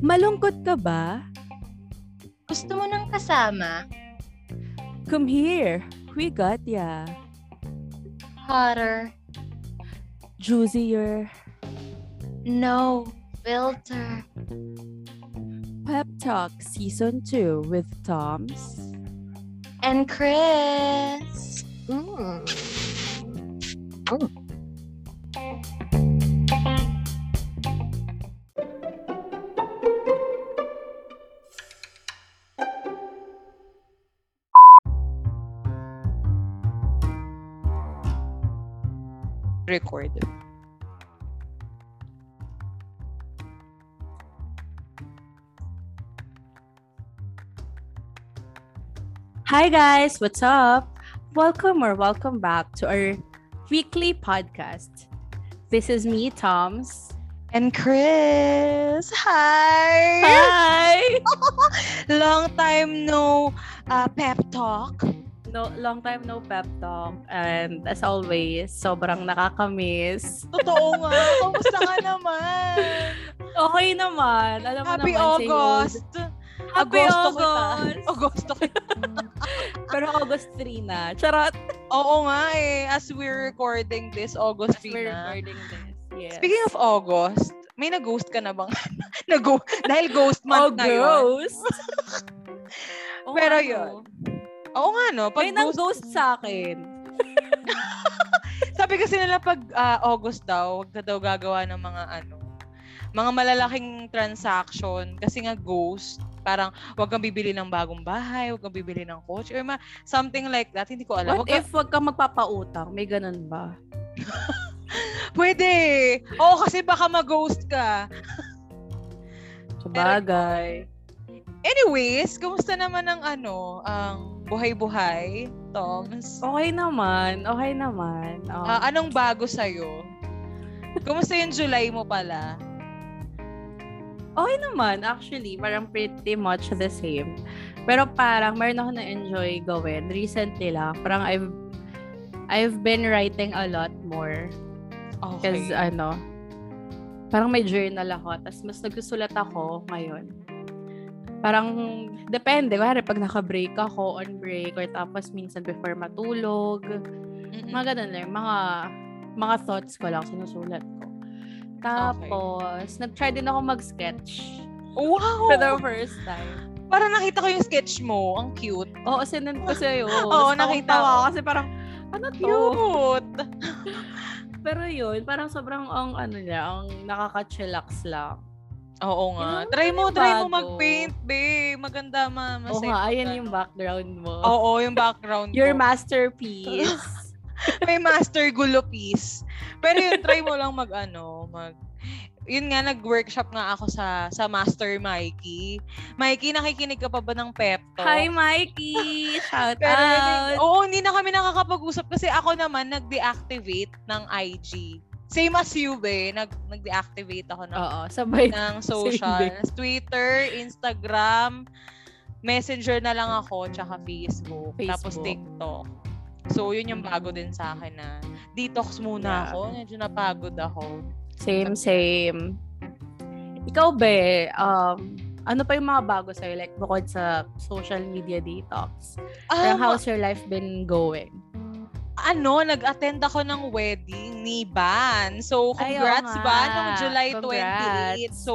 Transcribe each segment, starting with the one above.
Malungkot ka ba? Gusto mo ng kasama? Come here. We got ya. Hotter. Juicier. No filter. Pep Talk Season 2 with Toms. And Chris. Mm. Record. Hi guys, what's up? Welcome or welcome back to our weekly podcast. This is me, Toms. And Chris, hi! Hi! Long time no uh, pep talk. No, long time no pep talk. And as always, sobrang nakakamiss. Totoo nga. Kamusta ka naman? Okay naman. Alam mo Happy naman, August. Happy Agosto August. kita. Agosto kita. Pero August 3 na. Charot. Oo nga eh. As we're recording this, August As we're 3 na. recording this. Yes. Speaking of August, may nag-ghost ka na bang? Nag- dahil ghost oh, month ngayon. ghost. Oo Pero nga, yun. Oo nga no. Pag May nang ghost sa akin. Sabi kasi nila pag ah, August daw, wag ka daw gagawa ng mga ano, mga malalaking transaction kasi nga ghost, parang wag kang bibili ng bagong bahay, wag kang bibili ng coach or ma- something like that. Hindi ko alam. What Wag ka- if wag kang magpapautang? May ganun ba? Pwede. Oo, kasi baka mag-ghost ka. Sabagay. Anyways, kumusta naman ang ano, ang buhay-buhay, Toms? Okay naman. Okay naman. Oh. Ah, anong bago sa'yo? Kumusta yung July mo pala? okay naman, actually. Parang pretty much the same. Pero parang meron ako na-enjoy gawin. Recently lang. Parang I've I've been writing a lot more. Because Okay. ano, parang may journal ako. Tapos mas nagsusulat ako ngayon. Parang, depende. Kaya pag naka-break ako, on break, or tapos minsan before matulog. Mm-mm. Mga ganun lang. Mga, mga thoughts ko lang sinusulat ko. Tapos, nag-try din ako mag-sketch. Wow! For the first time. Parang nakita ko yung sketch mo. Ang cute. Oo, sinend ko sa'yo. Oo, nakita ko. Kasi parang, ano to? Cute! Pero yun, parang sobrang ang ano niya, ang nakaka-chillax lang. Oo nga. Yun, Try mo, yung try mo bago. mag-paint, babe. Maganda, ma. Oo masaya nga, ayan yung background mo. Oo, yung background Your ko. masterpiece. May master gulo piece. Pero yun, try mo lang mag, ano, mag... Yun nga, nag-workshop nga ako sa sa Master Mikey. Mikey, nakikinig ka pa ba ng pep talk? Hi, Mikey! Shout Pero out! hindi, oo, hindi na kami nakakapag-usap kasi ako naman nag-deactivate ng IG. Same as you, be. Nag, nag-deactivate ako ng, Oo, sabay. ng din. socials. Twitter, Instagram, Messenger na lang ako, tsaka Facebook. Tapos Facebook. TikTok. So, yun yung bago din sa akin na detox muna Yeah. ako. Medyo napagod ako. Same, same. Ikaw, be, um, ano pa yung mga bago sa'yo? Like, bukod sa social media detox. Um, how's your life been going? Ano, nag-attend ako ng wedding ni Ban. So, Ay, congrats, nga. Ban, noong July Congrats. 28. So,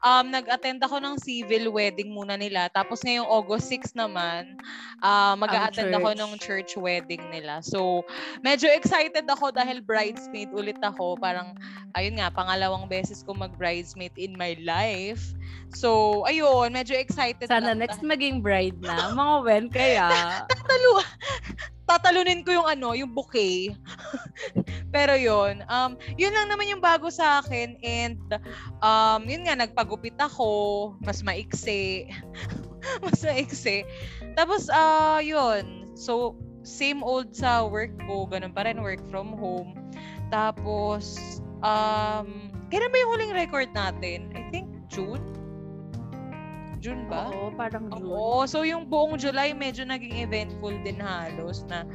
um, nag-attend ako ng civil wedding muna nila. Tapos ngayong August 6 naman, uh, mag-attend ako ng church wedding nila. So, medyo excited ako dahil bridesmaid ulit ako. Parang, ayun nga, pangalawang beses ko mag-bridesmaid in my life. So, ayun, medyo excited Sana next maging bride na. Mga when kaya? tatalu tatalunin ko yung ano, yung bouquet. Pero yun, um, yun lang naman yung bago sa akin and um, yun nga, nagpagupit ako, mas maiksi. mas maiksi. Tapos, ah yun, so, same old sa work ko, ganun pa rin, work from home. Tapos, um, kailan ba yung huling record natin? I think June? June ba? Oo, parang June. Oo. So, yung buong July, medyo naging eventful din halos na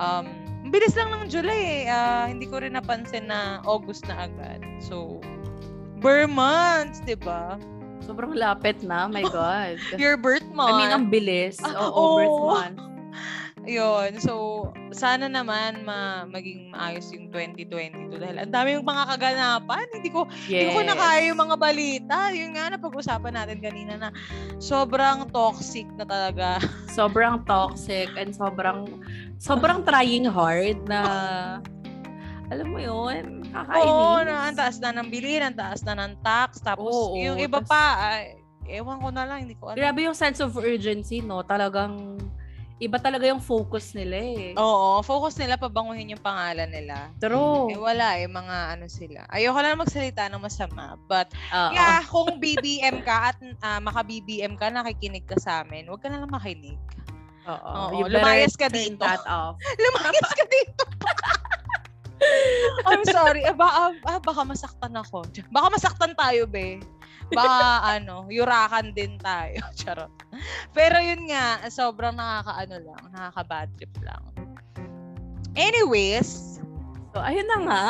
um, bilis lang ng July eh. Ah, hindi ko rin napansin na August na agad. So, Burr months, di ba? Sobrang lapit na, my God. Your birth I month. mean, ang bilis. Ah, Oo, birth oo. month. Yun. So, sana naman ma maging maayos yung 2022 dahil ang dami yung mga kaganapan. Hindi ko, hindi Yes. ko na kaya yung mga balita. Yun nga, napag-usapan natin kanina na sobrang toxic na talaga. Sobrang toxic and sobrang sobrang trying hard na alam mo yun, kakainis. Oo, na, ang taas na ng bilhin, ang taas na ng tax. Tapos, Oo, yung iba tas- pa, ay, ewan ko na lang, hindi ko alam. Grabe yung sense of urgency, no? Talagang iba talaga yung focus nila eh. Oo, focus nila pabanguhin yung pangalan nila. True. Eh, wala eh, mga ano sila. Ayoko na magsalita ng masama. But, Oo. yeah, kung BBM ka at ah, maka-BBM ka, nakikinig ka sa amin, huwag ka na lang makinig. Oo. Oo, lumayas ka dito. that off. Lumayas ka dito. I'm sorry. Eh, baka, ah, baka masaktan ako. Baka masaktan tayo, be. Baka, ano, yurakan din tayo. Charot. Pero yun nga, sobrang nakakaano lang, nakaka-bad trip lang. Anyways, So, ayun na nga.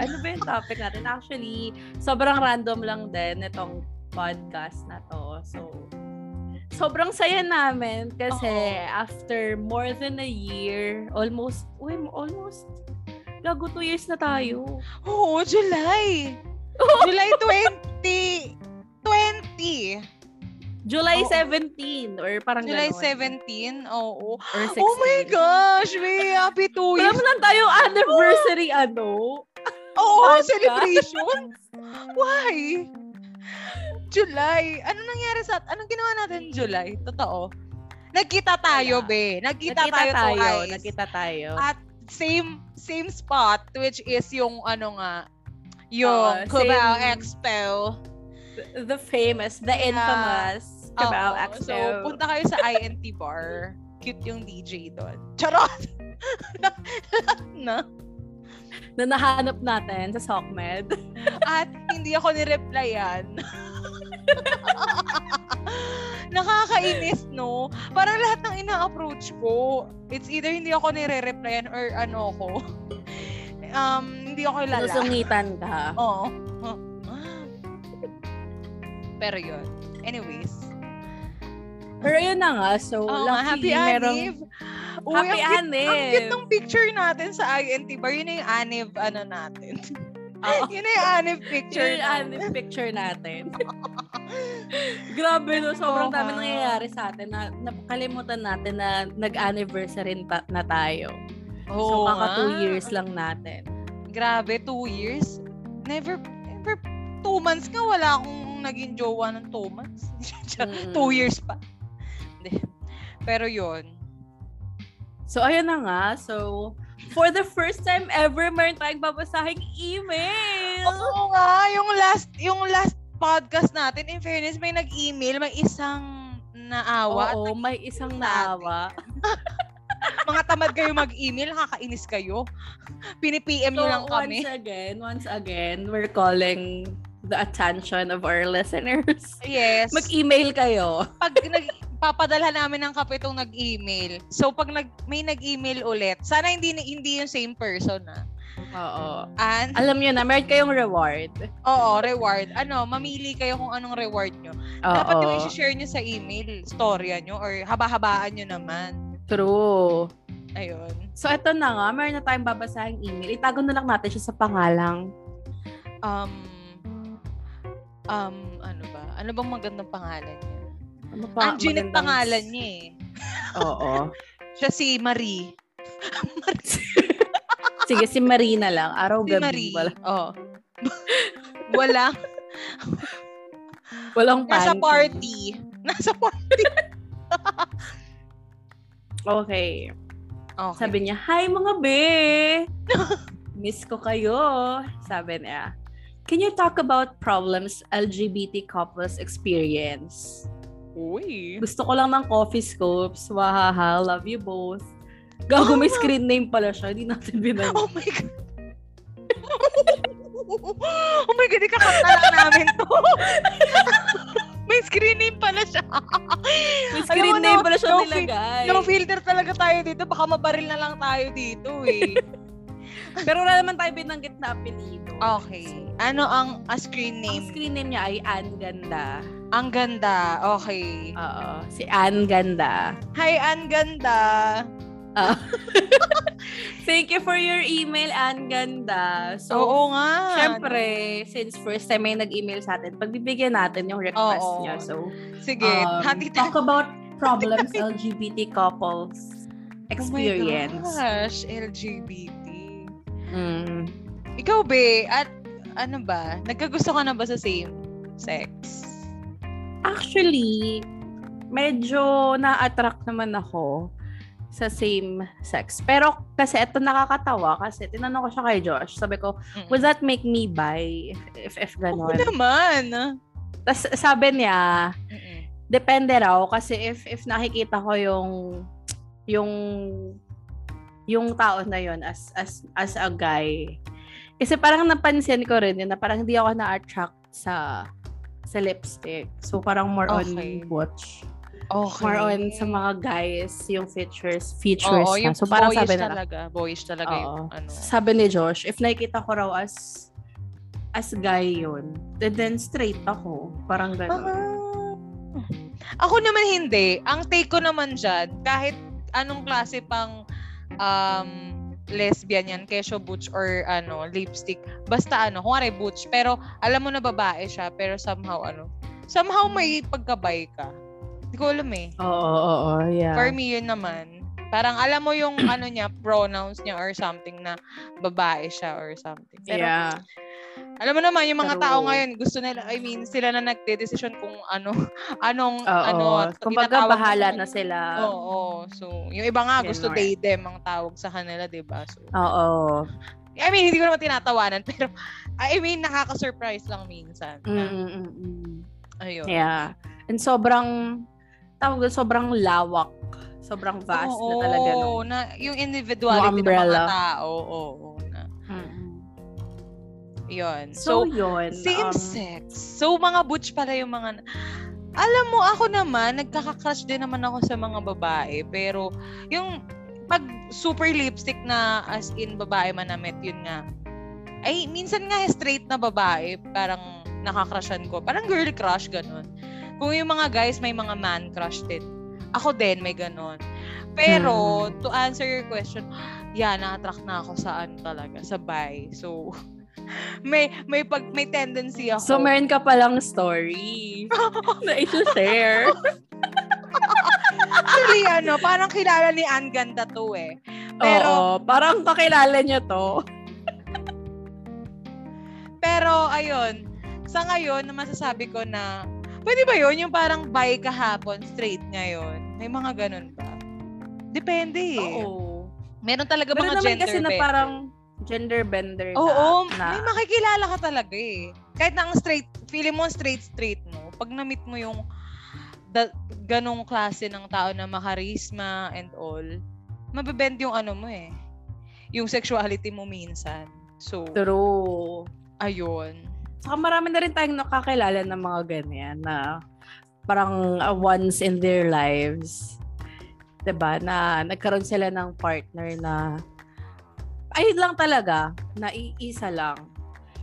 Ano ba yung topic natin? Actually, sobrang random lang din itong podcast na to. So, sobrang saya namin kasi Oo. after more than a year, almost, uy, almost, gago two years na tayo. oo, July. July 20. 20. July Oo. 17 or parang July ganon. 17. Oo. Or 16. Oh my gosh, may happy two years. mo lang tayo anniversary ano. Oo, podcast. celebration. Why? July. Ano nangyari sa... Anong ginawa natin July? Totoo. Nagkita tayo, be. Nagkita, Nakita tayo, tayo. twice. Nakita tayo. At same same spot, which is yung ano nga, yung Oo, Cubao Expo. The famous, the infamous Cabal Oo. Expo. So, punta kayo sa INT bar. Cute yung DJ doon. Charot! na. na nahanap natin sa SOCMED. At hindi ako ni-replyan. Nakakainis, no? Parang lahat ng ina-approach ko, it's either hindi ako nire-replyan or ano ko. Um, hindi ako kilala. Nusungitan ka. Oo. Pero yun. Anyways. Pero yun na nga, so Oo nga, happy merong... Uy, Happy ang cute, ang cute ng picture natin sa INT bar. Yun na yung Aniv, ano natin. Oo. Yun na yung Aniv picture Yun yung picture natin. Grabe, no? Sobrang Oo dami nangyayari sa atin na nakalimutan natin na nag-anniversary na tayo. so, Oo kaka two years lang natin. Grabe, two years. Never, never, two months nga wala akong naging jowa ng two months. Mm. two years pa. Pero yun. So, ayun na nga. So, for the first time ever, meron tayong babasahing email. Oo nga, yung last, yung last podcast natin, in fairness, may nag-email, may isang naawa. Oo, may isang naawa. Mga tamad kayo mag-email, nakakainis kayo. Pini-PM nyo So, lang kami. once again, once again, we're calling the attention of our listeners. Yes. Mag-email kayo. pag nag papadala namin ng kape itong nag-email. So pag nag may nag-email ulit, sana hindi hindi yung same person na. Oo. And Alam nyo na, meron kayong reward. oo, reward. Ano, mamili kayo kung anong reward nyo. Oo. Dapat yung i-share nyo sa email, storya nyo or haba-habaan nyo naman. True. Ayun. So, eto na nga, meron na tayong babasahing email. Itago na lang natin siya sa pangalang. Um um ano ba? Ano bang magandang pangalan niya? Ano pa? Anginette magandang- pangalan niya eh. Oo. Siya si Marie. Sige, si Marina lang. Araw Si gabi. Marie. Wala, Oh. Walang walang nasa panty. party. Nasa party. Okay. Okay. Sabi niya, Hi mga be! Miss ko kayo. Sabi niya. Can you talk about problems LGBT couples experience? Uy. Gusto ko lang ng coffee scopes. Wahaha, love you both. Gago, may screen name pala siya. Hindi natin binanong. Oh my God. oh my God, ikakanta lang namin to. may screen name pala siya. May Alam screen mo, name no- pala siya no fi- nilagay. No filter talaga tayo dito. Baka mabaril na lang tayo dito eh. Pero wala naman tayo binanggit na apelido. okay. Ano ang a screen Ang name? screen name niya ay Ann Ganda. Ang ganda. Okay. Oo. Si Ann Ganda. Hi, ang ganda. Thank you for your email, Ann Ganda. So, Oo nga. syempre, since first time may nag-email sa atin, pagbibigyan natin yung request Oo. niya. So, Sige. um, hati talk about problems LGBT couples experience. Oh my gosh, LGBT. Mm. Ikaw, be, at ano ba? Nagkagusto ka na ba sa same sex? Actually, medyo na-attract naman ako sa same sex. Pero kasi ito nakakatawa kasi tinanong ko siya kay Josh. Sabi ko, Mm-mm. would that make me bi if, if Oo ganon? naman. Tapos sabi niya, Mm-mm. depende raw kasi if if nakikita ko yung yung yung tao na yon as as as a guy. Kasi parang napansin ko rin yun na parang hindi ako na-attract sa sa lipstick. So parang more Okay. on butch. Okay. More on sa mga guys yung features features Oo, na. yung So parang sabi na talaga. Boyish talaga Oo. yung ano. sabi ni Josh, if nakikita ko raw as as guy yun, then, then straight ako. Parang gano'n. Ah. Ako naman hindi. Ang take ko naman dyan, kahit anong klase pang um, lesbian yan, kesyo butch or ano, lipstick. Basta ano, kung ano butch, pero alam mo na babae siya, pero somehow ano, somehow may pagkabay ka. Hindi ko alam eh. Oo, oo, oo, yeah. For me, yun naman. Parang alam mo yung ano niya, pronouns niya or something na babae siya or something. Pero yeah. Alam mo naman, yung mga True. tao ngayon, gusto nila, I mean, sila na nagde-decision kung ano, anong, Oo. ano, Kumbaga, tinatawag bahala na sila. Oo, So, yung iba nga gusto Ganon. they, them ang tawag sa kanila, di ba? So, Oo. I mean, hindi ko naman tinatawanan, pero, I mean, nakaka-surprise lang minsan. Mm, mm, mm. Ayun. Yeah. And sobrang, tawag doon, sobrang lawak. Sobrang vast Oo, na talaga. No? na yung individuality ng mga tao. Oo, Mm. Yun. So, So, yun. Same um, sex. So, mga butch pala yung mga... Alam mo, ako naman, nagkaka-crush din naman ako sa mga babae. Pero, yung pag super lipstick na as in babae man na met, yun nga. Ay, minsan nga straight na babae, parang nakakrushan ko. Parang girl crush, ganun. Kung yung mga guys, may mga man crush din. Ako din, may ganun. Pero, to answer your question, yeah, na-attract na ako sa ano talaga, sa bi. So, may may pag may tendency ako. So, meron ka palang story na ito-share. Actually, ano, parang kilala ni Ann Ganda to eh. Pero, Oo, parang kakilala niyo to. pero, ayun, sa ngayon, masasabi ko na, pwede ba yun? Yung parang bi kahapon, straight ngayon. May mga ganun ba? Depende eh. Oo. Meron talaga Meron mga naman gender kasi na parang gender bender na. Oo, na, may makikilala ka talaga eh. Kahit na ang straight, feeling mo straight straight mo, pag na-meet mo yung da, ganong klase ng tao na makarisma and all, mabebend yung ano mo eh. Yung sexuality mo minsan. So, True. ayun. Saka marami na rin tayong nakakilala ng mga ganyan na parang uh, once in their lives. 'Di ba Na nagkaroon sila ng partner na ayun lang talaga, na iisa lang.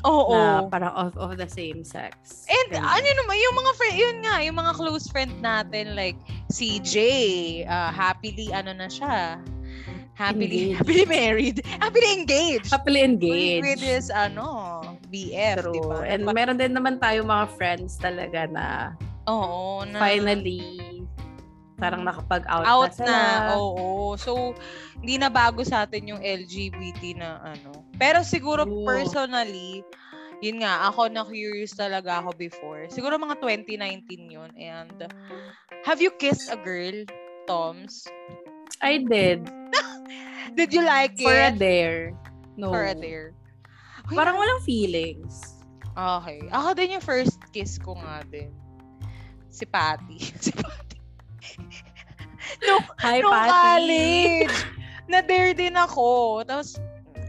Oo. Na parang of, of the same sex. And Ganyan. ano naman, yung mga friend, yun nga, yung mga close friend natin like CJ, uh, happily ano na siya. Happily, Engaged. happily married. Happily engaged. Happily engaged. With his, ano, BF, True. di ba? And Nagpa- meron din naman tayo mga friends talaga na Oo, na finally parang nakapag-out out na na. Oo. So, hindi na bago sa atin yung LGBT na ano. Pero siguro Oo. personally, yun nga, ako na curious talaga ako before. Siguro mga 2019 yun. And have you kissed a girl, Toms? I did. Did you like For a it? dare. No. For a dare. Ay, Parang walang feelings. Okay. Ako din yung first kiss ko nga din. Si Patty. si Patty. Hi, Nung Patty. college. Na-dare din ako. Tapos,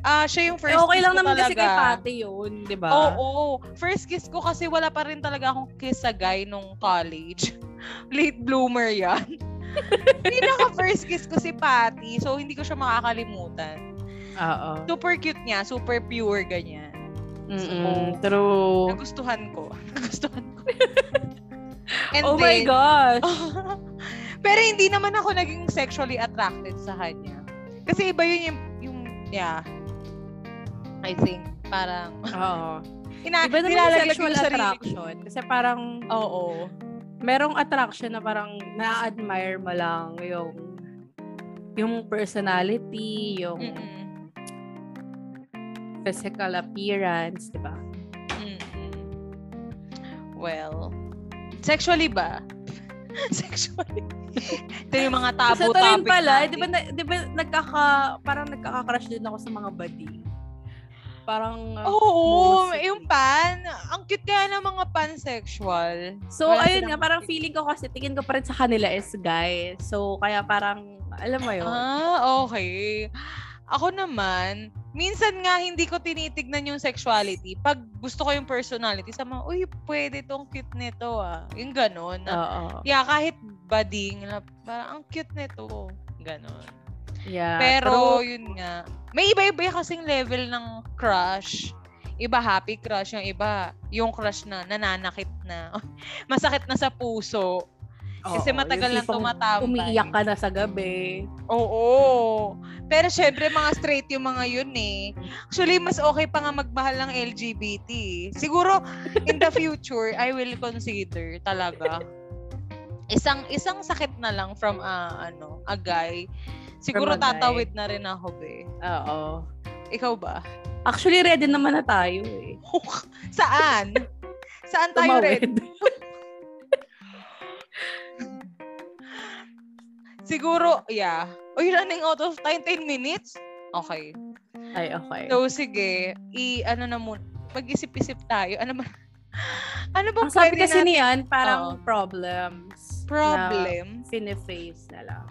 ah siya yung Eh, first okay kiss lang naman kasi kay talaga. Pati yun, di ba? Oo, First kiss ko kasi wala pa rin talaga akong kiss sa guy nung college. Late bloomer yan. Pinaka first kiss ko si Patty. So, hindi ko siya makakalimutan. Oo. Super cute niya. Super pure, ganyan. Mm-mm. True. Nagustuhan ko. Nagustuhan ko. And Oh my then- gosh. Pero hindi naman ako naging sexually attracted sa kanya. Kasi iba yun yung, yung yeah. I think, parang, Oo. ina, Iba naman yung sexual attraction. Kasi parang, Oo. merong attraction na parang na-admire mo lang yung yung personality, yung Mm-mm. physical appearance, di ba? Well, sexually ba? sexually. Ito yung mga Sa tabu ito rin topic pala, natin. di ba, na- di ba nagkaka, parang nagkaka-crush din ako sa mga body. Parang, uh, Oo, mostly. yung pan. Ang cute kaya ng mga pansexual. So, Wala ayun nga, parang cute. feeling ko kasi, tingin ko pa rin sa kanila is guy. So, kaya parang, alam mo yun. Ah, okay. Ako naman, minsan nga hindi ko tinitignan yung sexuality. Pag gusto ko yung personality, sa mga, uy, pwede tong cute nito ah. Yung ganon. Oo. yeah, kahit bading, parang ang cute nito. Ganon. Yeah. Pero, true. yun nga. May iba-iba kasing level ng crush. Iba happy crush, yung iba, yung crush na nananakit na. Masakit na sa puso. Kasi Oo, matagal yung lang tumatambay. Umiiyak ka na sa gabi. Oo. Pero syempre, mga straight yung mga yun eh. Actually, mas okay pa nga magmahal ng LGBT. Siguro, in the future, I will consider talaga. Isang isang sakit na lang from a ano, a guy. Siguro a guy. tatawid na rin ako, be. Oo. Ikaw ba? Actually, ready naman na tayo eh. Saan? Saan tayo Tumawid. ready? Siguro, yeah. Uy, running out of time, 10 minutes? Okay. Ay, okay. So, sige. I, ano na muna. Mag-isip-isip tayo. Ano ba? Ano ba Ang sabi kasi natin- niyan, parang Oo. problems. Problem? Na finiface na lang.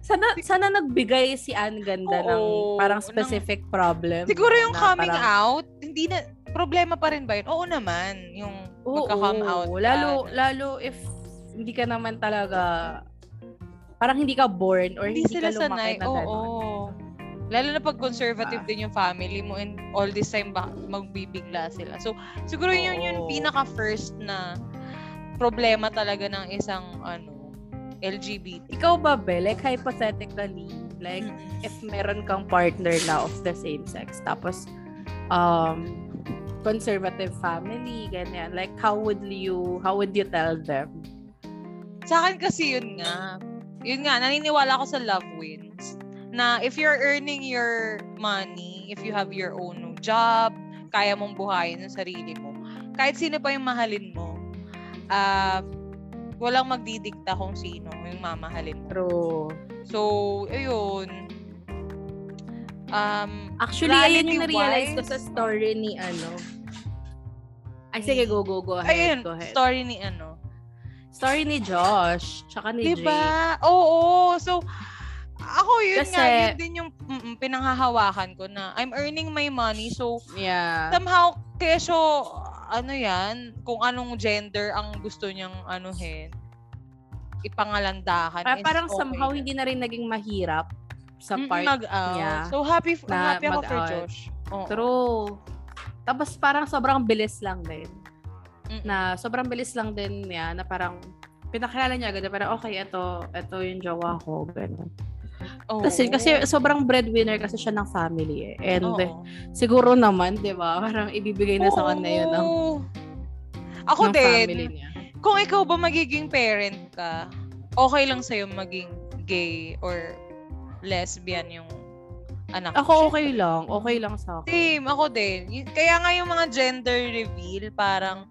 Sana, sana nagbigay si Anne Ganda ng Oo, parang ng- specific problem. Siguro yung coming parang- out, hindi na, problema pa rin ba yun? Oo naman. Yung Oo, magka-come out. Lalo, na- lalo if hindi ka naman talaga, parang hindi ka born or hindi hindi, sila ka lumaki sanay. na Oo. gano'n. Lalo na pag conservative Ah. din yung family mo and all this time ba, magbibigla sila. So, siguro yun yung Oo. pinaka first na problema talaga ng isang ano LGBT. Ikaw ba, Be? Like, hypothetically, like, if meron kang partner na of the same sex, tapos, um, conservative family, ganyan, like, how would you, how would you tell them? Sa akin kasi yun nga. Yun nga, naniniwala ako sa love wins. Na if you're earning your money, if you have your own job, kaya mong buhayin ang sarili mo, kahit sino pa yung mahalin mo, ah walang magdidikta kung sino yung mamahalin mo. True. So, ayun. Um, Actually, ayun yung na-realize ko sa story ni, ano, ay, sige, go, go, go ahead, ayun, go ahead. story ni ano. Story ni Josh, tsaka ni Jake. Diba? Oo. So, ako yun Kasi- nga, yun din yung mm, pinanghahawakan ko na I'm earning my money. So, Yeah. somehow, keso, ano yan, kung anong gender ang gusto niyang anuhin, ipangalandakan. Pa- is parang okay somehow hindi na rin naging mahirap sa part mag-out. niya. So, happy, happy ako for. Josh. Oo. True. Tapos parang sobrang bilis lang din. Mm-mm. Na sobrang bilis lang din niya na parang pinakilala niya agad na parang okay, ito, ito yung jowa ko. Ganun. Oo. Kasi, kasi sobrang breadwinner kasi siya ng family eh. And Oo. siguro naman, di ba, parang ibibigay na sa kanya yun ng. Ako ng din, family niya. kung ikaw ba magiging parent ka, okay lang sa'yo maging gay or lesbian yung anak. Ako okay lang. Okay lang sa akin. Same, ako din. Kaya nga yung mga gender reveal, parang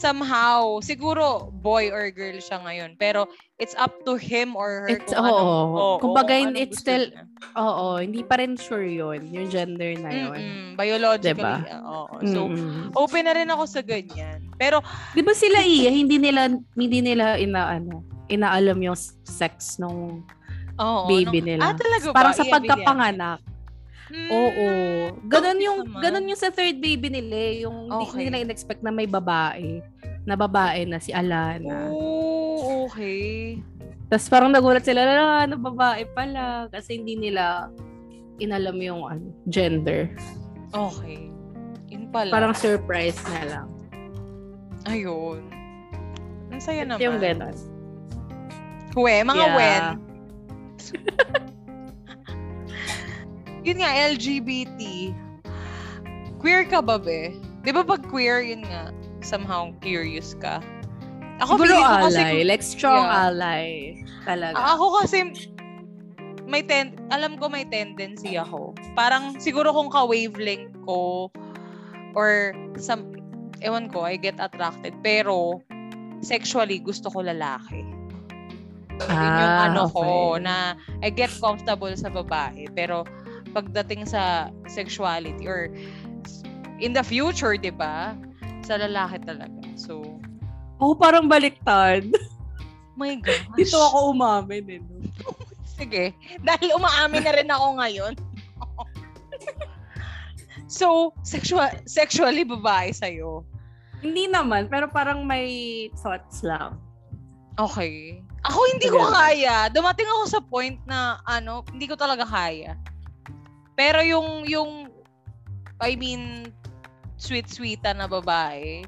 somehow, siguro boy or girl siya ngayon. Pero it's up to him or her It's- kung anong, oo. oo, Kumbaga, kung anong it's gusto still-. Oo, hindi pa rin sure yun, yung gender na yun. Mm-mm, biologically. Diba? oo. So, Mm-mm. open na rin ako sa ganyan. Pero, Di ba sila iya, hindi nila, hindi nila ina, ano, inaalam yung sex nung oo. baby nung- nila. Ah, talaga ba? Parang sa pagkapanganak. Hmm, Oo. Ganon cute yung, naman. ganon yung sa third baby nila eh. Yung hindi Okay. nila in-expect na may babae. Na babae na si Alana. Oh, okay. Tapos parang nagulat sila, ah, ano, babae pala. Kasi hindi nila inalam yung ano, gender. Okay. Yun pala. Parang surprise na lang. Ayun. Ang saya naman. Yung ganon. We, mga Yeah. wen. yun nga, LGBT. Queer ka ba, be? Di ba pag queer, yun nga, somehow curious ka? Ako, Siguro ko kasi, ally. Like strong Yeah. ally. Talaga. Ah, ako kasi, may ten, alam ko may tendency ako. Parang siguro kung ka-wavelength ko or some, ewan ko, I get attracted. Pero, sexually, gusto ko lalaki. Yun yung Ah, ano ko, okay. na I get comfortable sa babae. Pero, pagdating sa sexuality or in the future, di ba? Sa lalaki talaga. So, Oo, parang baliktad. my gosh. Dito ako umamin eh. no? Sige. Dahil umaamin na rin ako ngayon. so, sexual, sexually babae sa'yo. Hindi naman, pero parang may thoughts lang. Okay. Ako hindi ko kaya. Dumating ako sa point na ano, hindi ko talaga kaya. Pero yung yung I mean sweet-sweeta na babae,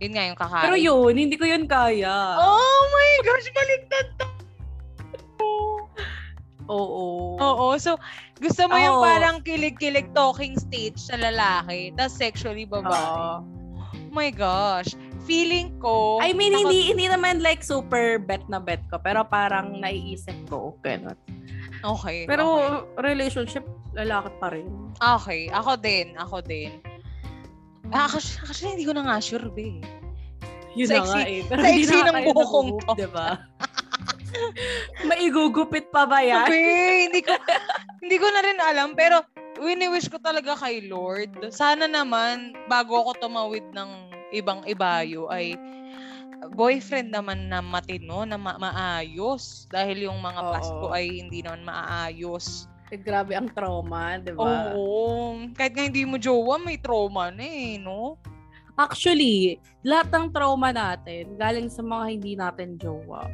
yun nga yung kakain. Pero yun, hindi ko yun kaya. Oh my gosh, baliktad to. Oo. Oo, so gusto mo yung Oo. parang kilig-kilig talking stage sa lalaki, tapos sexually babae. Oo. Oh my gosh. Feeling ko I mean, naka- hindi hindi naman like super bet na bet ko, pero parang naiisip ko, ganun. Okay. Pero okay. relationship, lalaki pa rin. Okay, ako din, ako din. Ah, kasi, kasi hindi ko na nga sure, be. Yun Sa na nga eh. Pero sa na ng bukong to. Diba? Maigugupit pa ba yan? Sabi, hindi ko, hindi ko na rin alam, pero wini-wish ko talaga kay Lord. Sana naman, bago ako tumawid ng ibang ibayo, ay boyfriend naman na matino, na ma- maayos. Dahil yung mga past Oo. ko ay hindi naman maayos. Eh, Grabe ang trauma, di ba? Oo. Kahit nga hindi mo jowa, may trauma na eh, no? Actually, lahat ng trauma natin galing sa mga hindi natin jowa.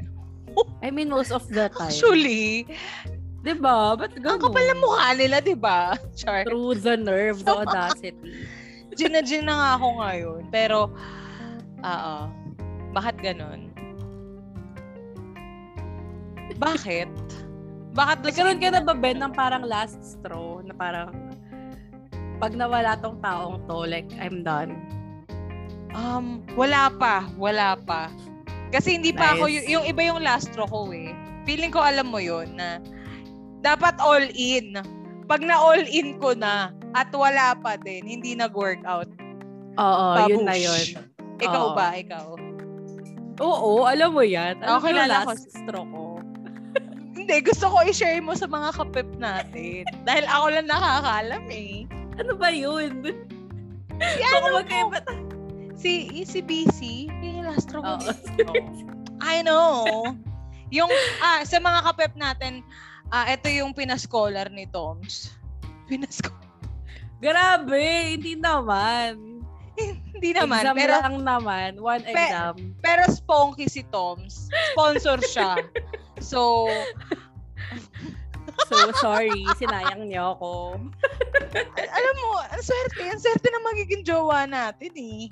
I mean, most of the time. Actually, Di ba? Ba't ganun? ang kapal ng mukha nila, di ba? Char. Through the nerve, the audacity. Gin na gin na nga ako ngayon. Pero, oo. Bakit ganun? Bakit? Bakit doon Nagkaroon ka na ba, Ben, ng parang last straw na parang pag nawala tong taong to, like, I'm done. Um, wala pa. Wala pa. Kasi hindi pa ako, Nice. y- yung iba yung last straw ko eh. Feeling ko alam mo yun na dapat all in. Pag na all in ko na at wala pa din, hindi nag-workout. Oo, yun na Babush. yun. Ikaw Oo. ba? Ikaw? Oo, alam mo yan. Alam Okay, kilala ko. straw ko. Hindi, gusto ko i-share mo sa mga kapip natin. Dahil ako lang nakakaalam eh. Ano ba yun? Si ano magkaiba mo? Si, si BC, yung last Oo. ko. I know. Yung, ah, sa mga kapep natin, ah, ito yung pinascholar ni Toms. Pinascholar. Grabe, hindi naman. Hindi naman, exam pero, lang naman. One Pe- exam. pero sponky si Toms. Sponsor siya. So, So, sorry. Sinayang niyo ako. al- alam mo, ang swerte, ang swerte na magiging jowa natin eh.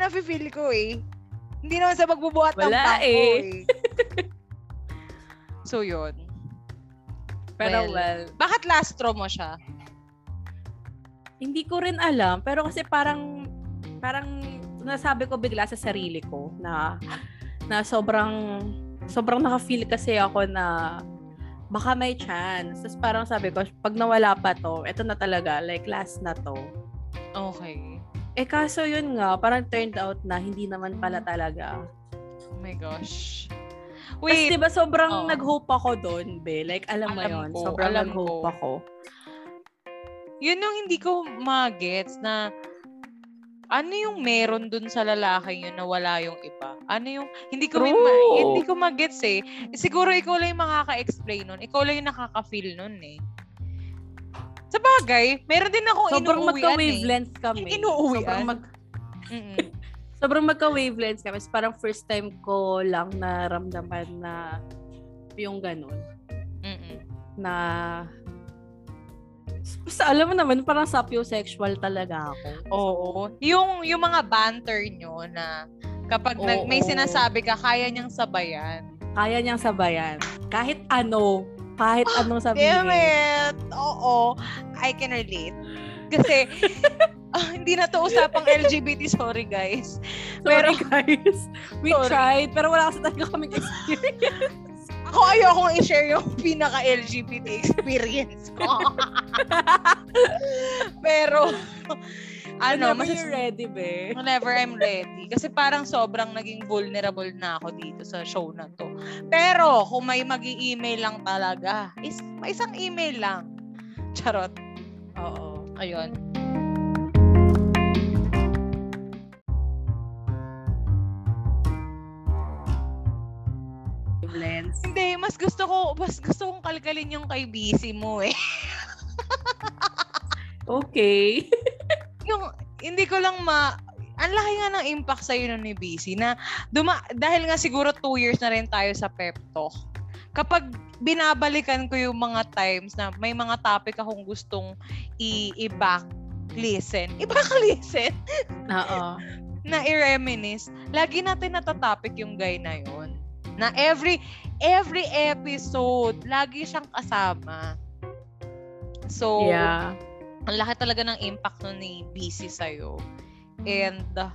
Nafe-feel ko eh. Hindi naman sa pagbubuhat ng Wala pangko eh. eh. so, yun. Pero Well, well, Bakit last straw mo siya? hindi ko rin alam. Pero kasi parang, parang nasabi ko bigla sa sarili ko na, na sobrang, sobrang naka-feel kasi ako na baka may chance. Tapos parang sabi ko, pag nawala pa to, eto na talaga, like last na to. Okay. Eh kaso yun nga, parang turned out na hindi naman pala talaga. Oh my gosh. Tapos Wait, diba sobrang Oo. nag-hope ako doon, be. Like alam mo Alam yun, ko, sobrang nag-hope ko. ako. yun yung hindi ko magets na ano yung meron dun sa lalaki yun na wala yung iba? Ano yung, hindi ko, may ma- hindi ko magets eh. Siguro ikaw lang yung makaka-explain nun. Ikaw lang yung nakaka-feel nun eh. Sa bagay, meron din ako Sobrang inuuwian eh. magka-wavelength kami. Inuuwian? Sobrang mag sobrang magka-wavelengths kami. Parang first time ko lang naramdaman na yung ganun. Mm-mm. Na Basta alam mo naman, parang sapiosexual talaga ako. Oo. Yung, yung mga banter nyo na kapag nag, may Oo. sinasabi ka, kaya niyang sabayan. Kaya niyang sabayan. Kahit ano, kahit anong sabihin. Damn it! Oo. I can relate. Kasi, ah, hindi na to usapang LGBT. Sorry, guys. Sorry guys. We Sorry. tried, pero wala kasi talaga kaming experience. Ako ayokong i-share yung pinaka-LGBT experience ko. Pero, ano, Whenever mas you're ready, be. whenever I'm ready. Kasi parang sobrang naging vulnerable na ako dito sa show na to. Pero, kung may mag email lang talaga, is, may isang email lang. Charot. Oo. Ayun. Wavelengths. Hindi, mas gusto ko, mas gusto kong kalkalin yung kay busy mo eh. Okay. yung hindi ko lang ma ang laki nga ng impact sa'yo nun ni BC na duma, dahil nga siguro two years na rin tayo sa pep talk. Kapag binabalikan ko yung mga times na may mga topic akong gustong i- i-back listen, i-back listen, Oo. na i-reminisce, lagi natin natatopic yung guy na yon Na every every episode, lagi siyang kasama. So, Yeah. ang laki talaga ng impact nun ni BC sa'yo. And, uh,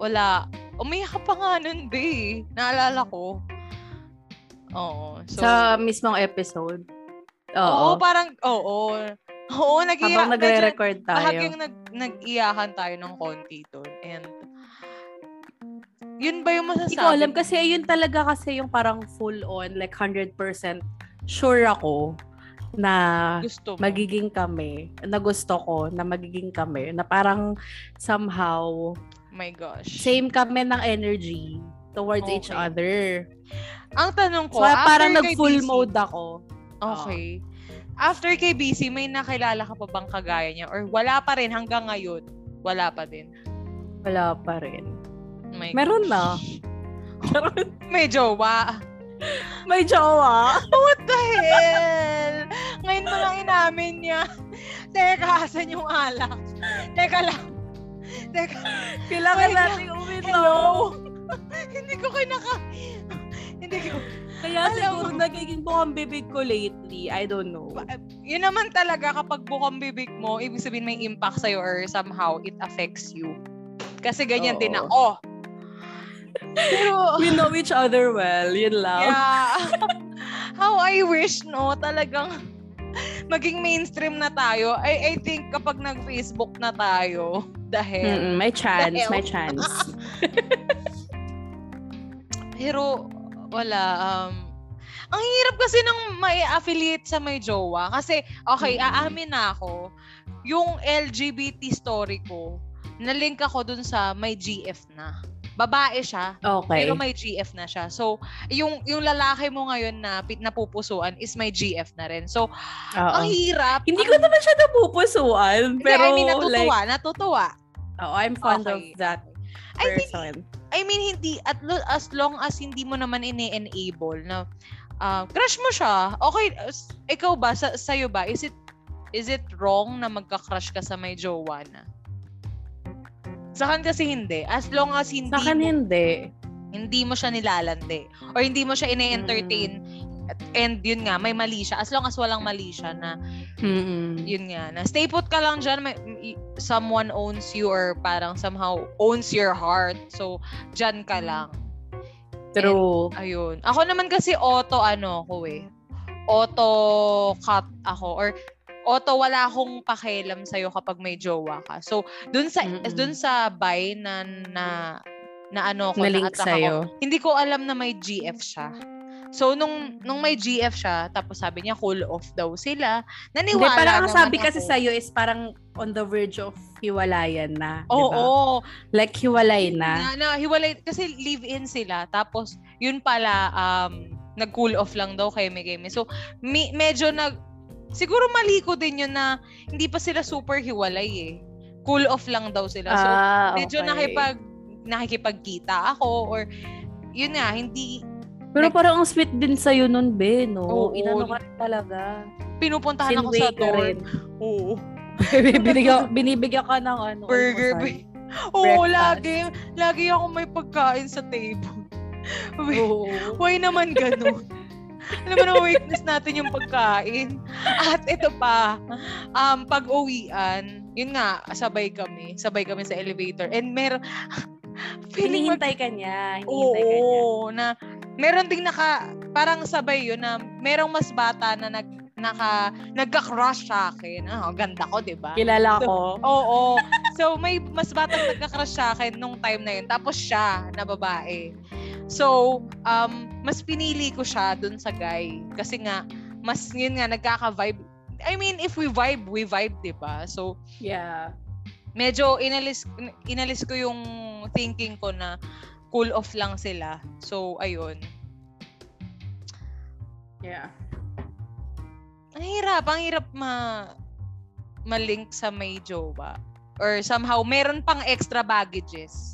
wala. Umiyak pa nga nun, be. Naalala ko. Oo. So, Sa mismong episode. oo, Oo. parang, oo. Oo, nag-iyak. Habang nagre-record tayo. Bahagyang nag, nag-iyakan tayo ng konti doon. And, yun ba yung masasabi? Hindi ko alam kasi yun talaga kasi yung parang full on, like 100% sure ako na gusto mo. magiging kami, na gusto ko na magiging kami, na parang somehow My gosh. same kami ng energy towards each Okay. other. Ang tanong ko, So parang nag-full mode ako. Okay. After kay BC, may nakilala ka pa bang kagaya niya? Or wala pa rin hanggang ngayon? Wala pa din. Wala pa rin. My Meron na. May jowa. May jowa. What the hell? Ngayon mo lang inamin niya. Teka, asan yung alak? Teka lang. Teka, Kailangan Oh my natin umino. hello? Hindi ko kinaka... Hindi ko... Kaya Alam siguro mo- nagiging bukang bibig ko lately. I don't know. Yun naman talaga kapag bukang bibig mo, ibig sabihin may impact sa'yo or somehow it affects you. Kasi ganyan din Oo. ako. Pero, We know each other well. Yun lang. yeah. How I wish, no? Talagang maging mainstream na tayo. I, I think kapag nag-Facebook na tayo, dahil Mm-mm, may chance. Dahil- May chance. Pero, wala. Um, ang hirap kasi nang may affiliate sa may jowa. Kasi, okay, Mm. aamin na ako, yung LGBT story ko, nalink ako dun sa may GF na. Babae siya, Okay. pero may GF na siya. So, yung yung lalaki mo ngayon na pit- napupusuan is may GF na rin. So, Oo. ang hirap. Hindi ang- ko naman siya napupusuan. Hindi, Pero I mean, natutuwa, like, natutuwa. oh, I'm fond Okay. of that I think person. I mean, hindi, at lo- as long as hindi mo naman ini-enable na ah, crush mo siya, okay, ikaw ba, sa, sa'yo ba, is it, is it wrong na magka-crush ka sa may jowa na? Sa akin kasi hindi. As long as hindi, Sa akin hindi. hindi mo siya nilalandi or hindi mo siya ine-entertain at- and yun nga, may mali siya. As long as walang mali siya na Mm-mm. yun nga, na stay put ka lang dyan, may, someone owns you or parang somehow owns your heart. So, dyan ka lang. True. Ayun. Ako naman kasi auto ano ko eh. Auto cut ako or auto wala akong pakialam sa kapag may jowa ka. So, dun sa Mm-mm. dun sa buy na na na ano ko sa'yo. ako, hindi ko alam na may GF siya. So, nung nung may GF siya, tapos sabi niya cool off daw sila. Hindi, Naniwala parang ang sabi kasi ako. sa'yo is parang on the verge of hiwalayan na. Oo, diba? oo. Like, hiwalay na. na, na hiwalay kasi live-in sila tapos yun pala um nag-cool off lang daw kay Megami. So me- medyo nag siguro mali ko din yun na hindi pa sila super hiwalay eh. Cool off lang daw sila. So, ah, medyo okay. nakipag nakikipagkita ako or yun nga, hindi Pero parang ang sweet din sa'yo nun, be, no? Oo. Inano ka talaga. pinupuntahan ako sa rin. Oo. binibigyan, binibigyan ka ng ano, Burger. almusal. Oo, Breakfast. lagi. Lagi ako may pagkain sa table. Wait, Oo. Why naman ganun? Alam mo na weakness natin yung pagkain. At ito pa, um, pag uwian, yun nga, sabay kami. Sabay kami sa elevator. And meron, feeling mag- Hinihintay ka niya. Hinihintay ka niya. Oo, na meron ding naka, parang sabay yun na merong mas bata na nag, naka, nagka-crush sa akin. Ah, ganda ko, di ba? Kilala So, ko. Oo. So, may mas batang nagka-crush sa akin nung time na yun. Tapos siya, na babae. So, um, mas pinili ko siya dun sa guy. Kasi nga, mas yun nga, nagkaka-vibe. I mean, if we vibe, we vibe, di ba? So, Yeah. medyo inalis, inalis ko yung thinking ko na cool off lang sila. So, ayun. Yeah. Ang hirap. Ang hirap ma malink sa may jowa. Or somehow, meron pang extra baggages.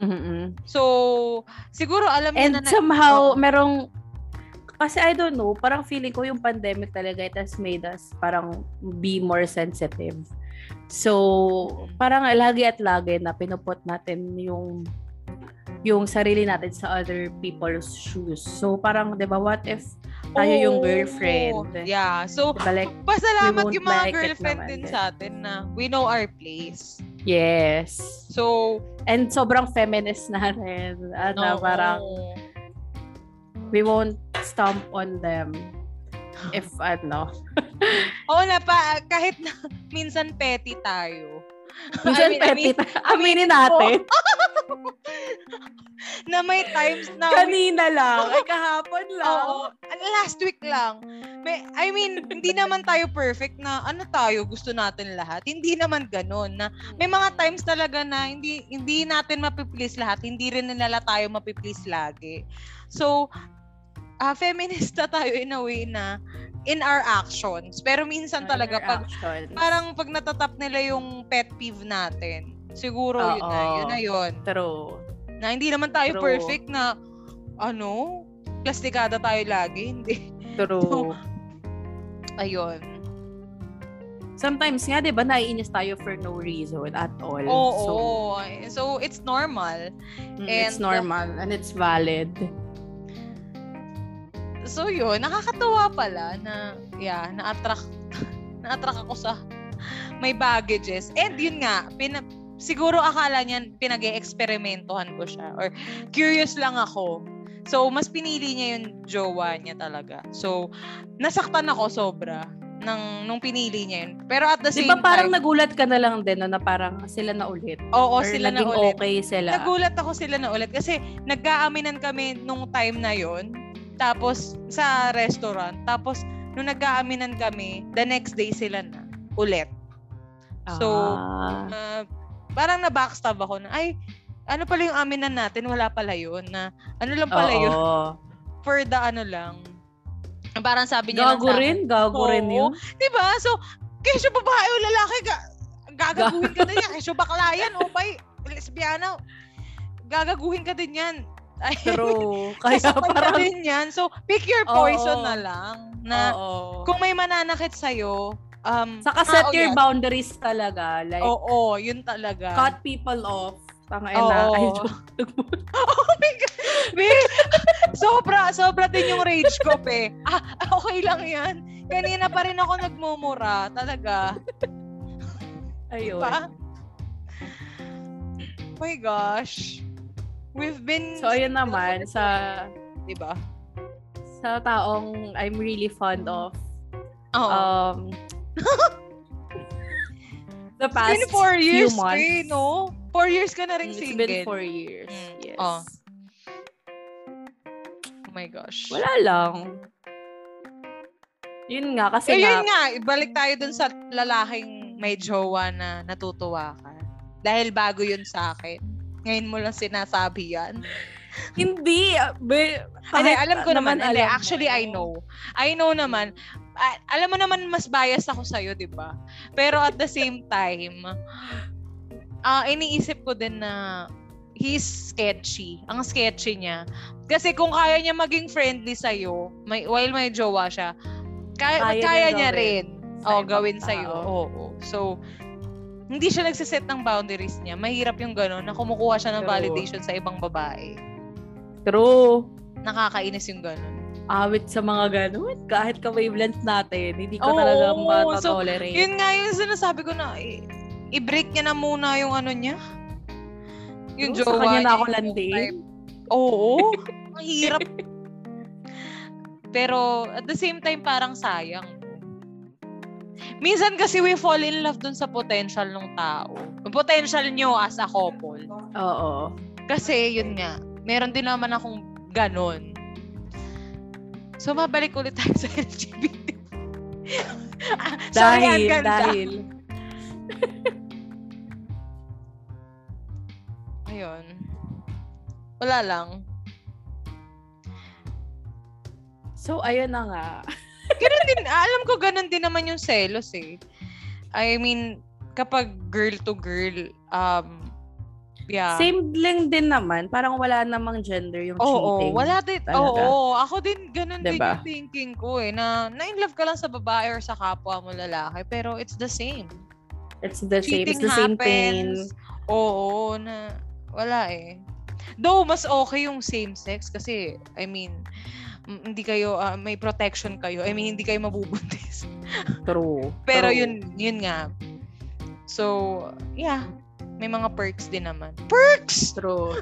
Mm So, siguro alam niya And na na... somehow, Oo. merong, kasi I don't know, parang feeling ko yung pandemic talaga, it has made us parang be more sensitive. So, parang lagi at lagi na pinuput natin yung yung sarili natin sa other people's shoes. So, parang, di ba, what if tayo yung Oo. girlfriend? Yeah. So, Diba, like, pasalamat yung mga like girlfriend din. sa atin na we know our place. Yes. So, And sobrang feminist na rin. At na oo. parang, we won't stomp on them if, ano, Oo na pa, kahit na minsan petty tayo. Minsan I mean- I mean, petty, aminin natin. na may times na Kanina lang. Ay, kahapon lang. Oo. Last week lang. May, I mean, hindi naman tayo perfect na ano tayo, gusto natin lahat. Hindi naman ganun. Na, may mga times talaga na hindi hindi natin mapiplease lahat. Hindi rin nila tayo mapiplease lagi. So, ah feminista tayo in a way na in our actions. Pero minsan talaga, pag, Interactions. parang pag natatap nila yung pet peeve natin, siguro yun na, yun na yun. True. Na hindi naman tayo True. perfect na, ano, plastikada tayo lagi. Hindi. True. Ayun. Sometimes nga, di ba, naiinis tayo for no reason at all. Oo. So, So, it's normal. mm, it's and- normal and it's valid. So, yun. Nakakatawa pala na, yeah, na-attract, na-attract ako sa may baggages. And yun nga, pina, siguro akala niya pinag eksperimentohan ko siya. Or curious lang ako. So, mas pinili niya yung jowa niya talaga. So, nasaktan ako sobra ng nung pinili niya yun. Pero at the same ba parang time, nagulat ka na lang din no, na parang sila na ulit? oo, Or sila na ulit. okay sila? Nagulat ako sila na ulit kasi nagkaaminan kami nung time na yon tapos sa restaurant tapos nung nagkaaminan kami the next day sila na ulit so Ah. uh, parang na backstab ako na ay ano pala yung aminan natin wala pala yun na ano lang pala yun Oo. for the ano lang parang sabi niya lang Gago akin, rin? Gago rin yun? Diba? So, kesyo babae o lalaki, ga- gagaguhin ka din yan. Kesyo bakla yan o bay, lesbiana, gagaguhin ka din yan. True. Kaya ka parang... din yan. So, pick your poison Oo. na lang. Na Oo. kung may mananakit sa'yo, um, Saka set ah, oh, your yes. boundaries talaga. Like, Oo, yun talaga. cut people off. Tanga Oo. na. Ay, oh my God. Be, sobra, sobra din yung rage ko, pe. Ah, okay lang yan. Kanina pa rin ako nagmumura. Talaga. ayun. pa. my gosh. We've been... So, ayun naman, sa Diba? sa taong I'm really fond of. Oo. Um, the It's past been four years, few months. eh, no? Four years ka na rin It's single. been four years. Mm. Yes. Oh. Oh my gosh. Wala lang. Yun nga, kasi Eh, yun nga, nga, ibalik tayo dun sa lalaking may jowa na natutuwa ka. Dahil bago yun sa akin. Ngayon mo lang sinasabi yan. hindi. Be, Hindi, alam ko naman. Hindi, alam mo. actually, I know. I know naman. ah, alam mo naman mas bias ako sa iyo, 'di ba? Pero at the same time, ah iniisip ko din na he's sketchy. Ang sketchy niya. Kasi kung kaya niya maging friendly sa iyo, may while may jowa siya, kaya, Kaya kaya, niya rin. sa Oh, gawin sa iyo. tao. Oo. So, hindi siya nagsiset ng boundaries niya. Mahirap yung gano'n na kumukuha siya ng True. validation sa ibang babae. True. Nakakainis yung gano'n. Awit sa mga ganun. Kahit ka-wavelength natin, hindi ko Oo, talaga so, matatolerate. Yun nga yung sinasabi ko na i- i-break niya na muna yung ano niya. Yung True, jowa Sa kanya na ako type. Oo. Ang hirap. Pero at the same time parang sayang. Minsan kasi we fall in love dun sa potential ng tao. Yung potential nyo as a couple. Oo. Kasi yun nga, meron din naman akong ganon. So, mabalik ulit tayo sa LGBT. Sorry, ang Dahil, ganda. dahil. Ayun. Wala lang. So, ayun na nga. Ganun din, alam ko ganun din naman yung selos eh. I mean, kapag girl to girl, um, yeah. Same lang din naman. Parang wala namang gender yung Oo, cheating. wala din. Talaga. Oo, ako din, ganun din Diba? yung thinking ko eh, na na-in love ka lang sa babae or sa kapwa mo lalaki, pero it's the same. It's the same. Cheating It's the same pain. happens. Oo, na wala eh. Though, mas okay yung same sex kasi, I mean, hindi kayo, ah, may protection kayo. I mean, hindi kayo mabubuntis. True. Pero True. yun, yun nga. So, yeah. May mga perks din naman. Perks! True.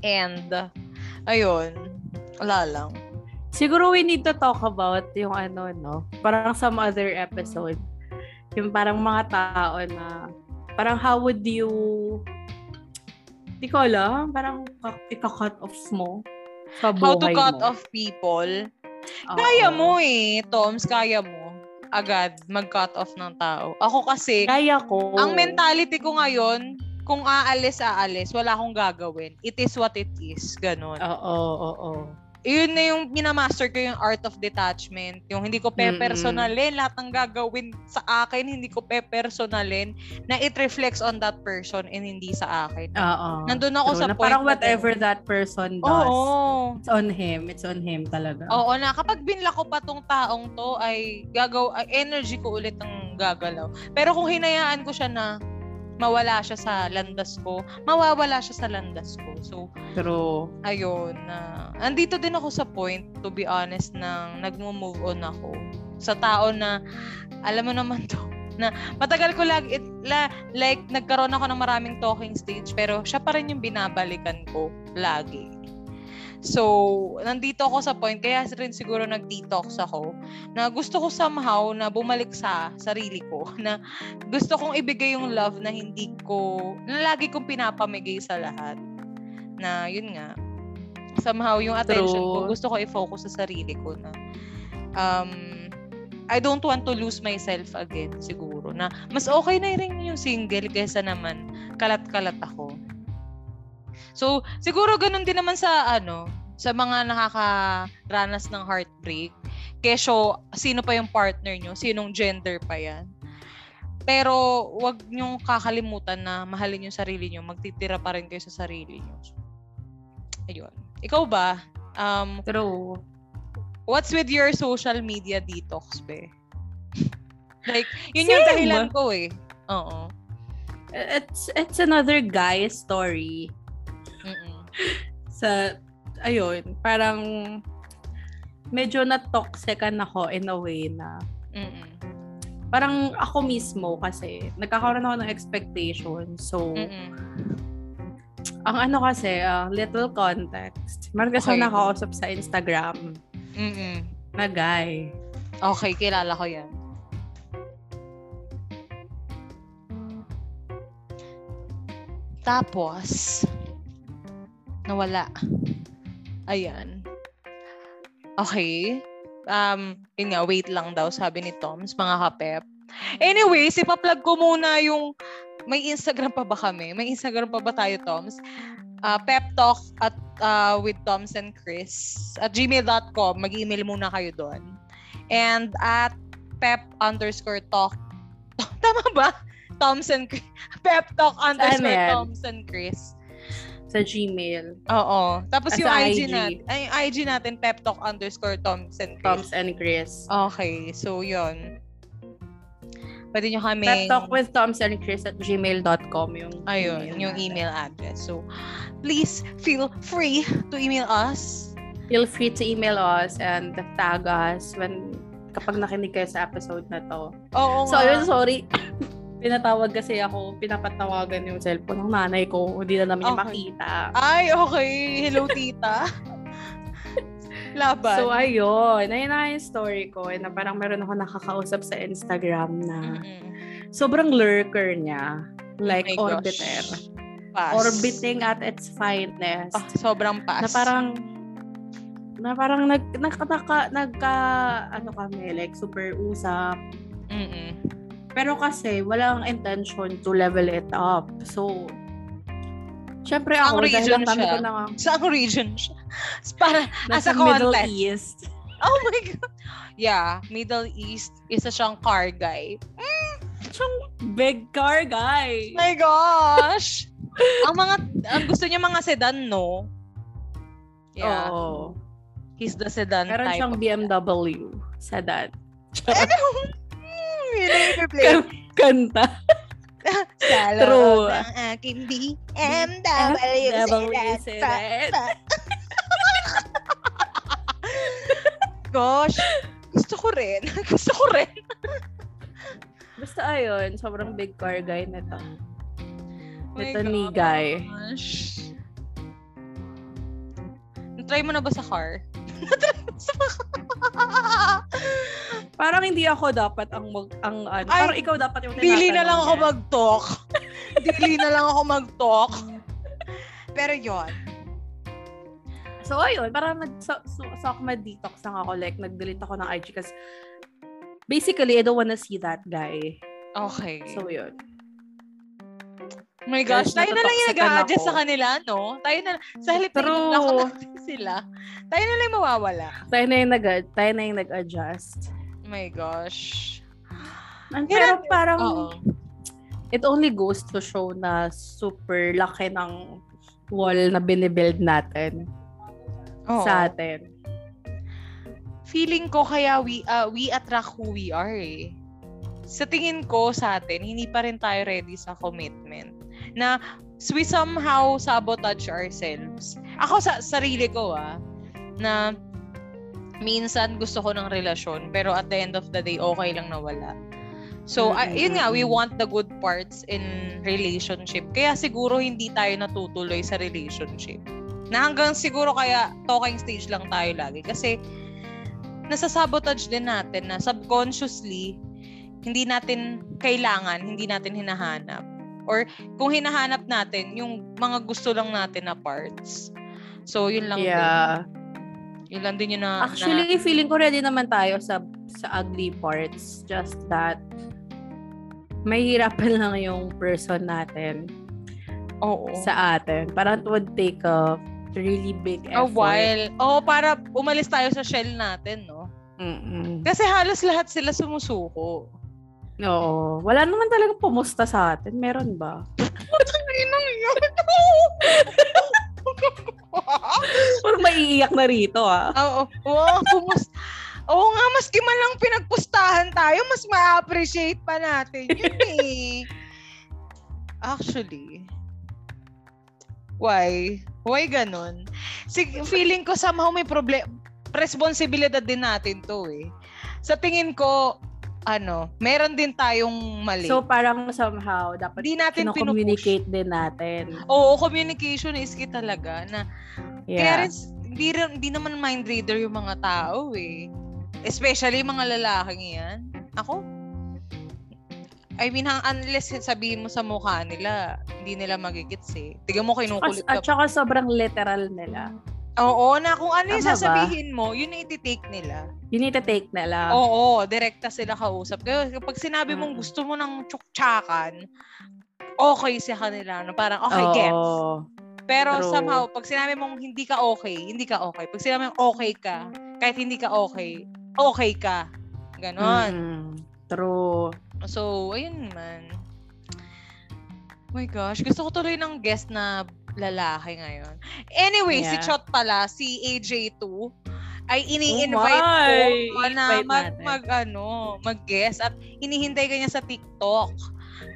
And, uh, ayun. Wala lang. Siguro we need to talk about yung ano, no? Parang some other episode. Yung parang mga tao na parang how would you di ko alam, parang ka- ika-cut off mo sa buhay How to cut mo. off people. Oo. Kaya mo eh, Toms. Kaya mo. Agad mag-cut off ng tao. Ako kasi, Kaya ko. ang mentality ko ngayon, kung aalis, aalis. Wala akong gagawin. It is what it is. Ganon. Oo, oo, oo. Yun na yung minamaster ko yung art of detachment. Yung hindi ko pe-personalin, lahat ng gagawin sa akin, hindi ko pe-personalin, na it reflects on that person and hindi sa akin. Oo. Nandun ako True, sa na point parang whatever that person does, Oo. it's on him. It's on him talaga. Oo na, kapag binla ko pa tong taong to, ay gagaw, ay energy ko ulit ang gagalaw. Pero kung hinayaan ko siya na mawala siya sa landas ko, mawawala siya sa landas ko. So, True. ayun, na andito din ako sa point, to be honest, nang nagmo-move on ako sa tao na, alam mo naman to, na matagal ko lag, it, la, like, nagkaroon ako ng maraming talking stage, pero siya pa rin yung binabalikan ko lagi. So, nandito ako sa point, kaya rin siguro nag-detox ako, na gusto ko somehow na bumalik sa sarili ko, na gusto kong ibigay yung love na hindi ko, na lagi kong pinapamigay sa lahat. Na, yun nga, somehow yung attention ko, True. gusto ko i-focus sa sarili ko na, um, I don't want to lose myself again, siguro. Na, mas okay na rin yung single kaysa naman kalat-kalat ako. So, siguro ganun din naman sa ano, sa mga nakakaranas ng heartbreak. Kesyo, sino pa yung partner nyo? Sinong gender pa yan? Pero, wag nyong kakalimutan na mahalin yung sarili nyo. Magtitira pa rin kayo sa sarili nyo. So, ayun. Ikaw ba? Um, True. what's with your social media detox, be? like, yun yung Same. dahilan ko eh. Oo. It's it's another guy story. Sa ayun, parang medyo na toxican ako in a way na Mm-mm. parang ako mismo kasi nagkakaroon ako ng expectation. So, Mm-mm. ang ano kasi, uh, little context. Meron kasi Okay. nakausap sa Instagram Mm-mm. na guy. Okay, kilala ko yan. Tapos, nawala. Ayan. Okay. Um, yun nga, wait lang daw, sabi ni Toms, mga kapep. Anyway, sipa-plug ko muna yung, may Instagram pa ba kami? May Instagram pa ba tayo, Toms? Uh, pep talk at uh, with Toms and Chris at gmail.com. Mag-email muna kayo doon. And at pep underscore talk. Tama ba? Thompson Chris. Pep talk underscore yan? Thompson Chris. Sa Gmail. Oo. Tapos yung IG, IG. natin. Ay, yung IG natin, pep talk underscore Thompson Chris. Toms and Chris. Okay. So, yun. Pwede nyo kami... Pep talk with Toms and Chris at gmail.com yung Ayun, yung natin. email address. So, please feel free to email us. Feel free to email us and tag us when kapag nakinig kayo sa episode na to. Oo So, nga. ayun, sorry. Pinatawag kasi ako, pinapatawagan yung cellphone ng nanay ko. Hindi na namin Okay. makita. Ay, okay. Hello, tita. Laban. So, ayun. Ayun na yung story ko. Na parang meron ako nakakausap sa Instagram na Mm-mm. sobrang lurker niya. Like, Oh orbiter. gosh. Pass. Orbiting at its finest. Ah, sobrang pass. na parang na parang nag nagka, nagka, nagka ano kami like super usap Mm-mm. Pero kasi walang intention to level it up so syempre Ang ako dahil region ang dami siya. ko na Saan region siya? Para, as a Middle context. East Oh my God. Yeah, Middle East, isa siyang car guy. siyang big car guy My gosh! ang mga, ang gusto niya mga sedan, no? Yeah. Oo. He's the sedan meron type. siyang of- BMW sa dad Hmm, yun ang i-play. kanta Sa True. loob ng aking BMW BMW sedan. sedan. Gosh, gusto ko rin. gusto ko rin. basta ayun sobrang big car guy nito Oh my Ito ni Guy. Try mo na ba sa car? Parang hindi ako dapat ang mag, ang ano, Ay, parang ikaw dapat yung Dili na lang ako tinatanong mag-talk. Dili na lang ako mag-talk. Pero yon. So ayun, parang nag so, so, so ako detox lang ako like nag-delete ako ng IG kasi basically I don't wanna see that guy. Okay. So yun. Oh my gosh, tayo na lang yung nag-a-adjust sa kanila, no? Tayo na, sa halip na natin sila, tayo na lang yung mawawala. Tayo na yung nag tayo na yung nag-adjust. Oh my gosh. And, Yan pero ang- parang Oo. it only goes to show na super laki ng wall na binibuild natin Oo. sa atin. feeling ko kaya we uh, we attract who we are eh. Sa tingin ko sa atin, hindi pa rin tayo ready sa commitment. Na we somehow sabotage ourselves. Ako sa sarili ko ah, na minsan gusto ko ng relasyon, pero at the end of the day, okay lang na wala. So, ah, yun nga, we want the good parts in relationship. Kaya siguro hindi tayo natutuloy sa relationship. Na hanggang siguro kaya talking stage lang tayo lagi. Kasi nasasabotage din natin na subconsciously hindi natin kailangan, hindi natin hinahanap. Or kung hinahanap natin, yung mga gusto lang natin na parts. So, yun lang Yeah. din. Yun lang din yun na... Actually, feeling ko ready naman tayo sa sa ugly parts. Just that mahirapan lang yung person natin na, oo. sa atin. Parang it would take a really big A effort. while. Oo, para umalis tayo sa shell natin, no? Mm-mm. Kasi halos lahat sila sumusuko. Oo. Wala naman talaga pumusta sa atin. Meron ba? Parang maiiyak na rito ah. Oo. Wow, pumus... Oo nga, maski man lang pinagpustahan tayo, mas ma-appreciate pa natin yun eh. Actually. Why? Why ganun? Sig- feeling ko somehow may problem responsibilidad din natin to eh. Sa tingin ko, ano, meron din tayong mali. So parang somehow dapat Di natin communicate din natin. Oo, communication is key talaga na Kaya Yeah. rin, hindi, rin- hindi naman mind reader yung mga tao eh. Especially mga lalaking yan. Ako? I mean, unless sabihin mo sa mukha nila, hindi nila magigits eh. Tiga mo kinukulit At, at saka sobrang literal nila. Oo, na kung ano yung Tama ba? sasabihin mo, yun na iti-take nila. You need to take nila. Oo, direkta sila kausap. Kaya kapag sinabi mong Mm. gusto mo ng tsuktsakan, okay sa kanila. No? Parang, okay, gets. Oo. Pero True. somehow, pag sinabi mong hindi ka okay, hindi ka okay. Pag sinabi mong okay ka, kahit hindi ka okay, okay ka. Ganon. Mm, true. So, ayun man. Oh my gosh, gusto ko tuloy ng guest na lalaki ngayon. Anyway, si Yeah. Chot pala, si AJ2, ay Oh ini-invite my! ko na I-invite mag, natin. mag, ano, mag-guest at hinihintay ka niya sa TikTok.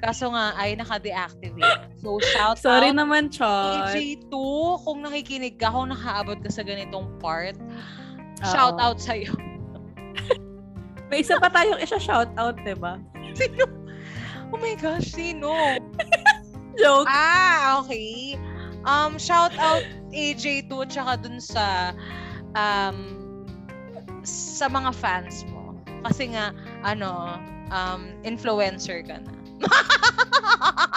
Kaso nga ay naka-deactivate. So, shout Sorry out naman, Chot. AJ2, kung nakikinig ka, kung nakaabot ka sa ganitong part, shout Oo. out sa'yo. May isa pa tayong isa-shoutout, di ba? Sino? Oh my gosh, sino? Joke. Ah, okay. Um, shout out AJ2 tsaka dun sa um, sa mga fans mo. Kasi nga, ano, um, influencer ka na.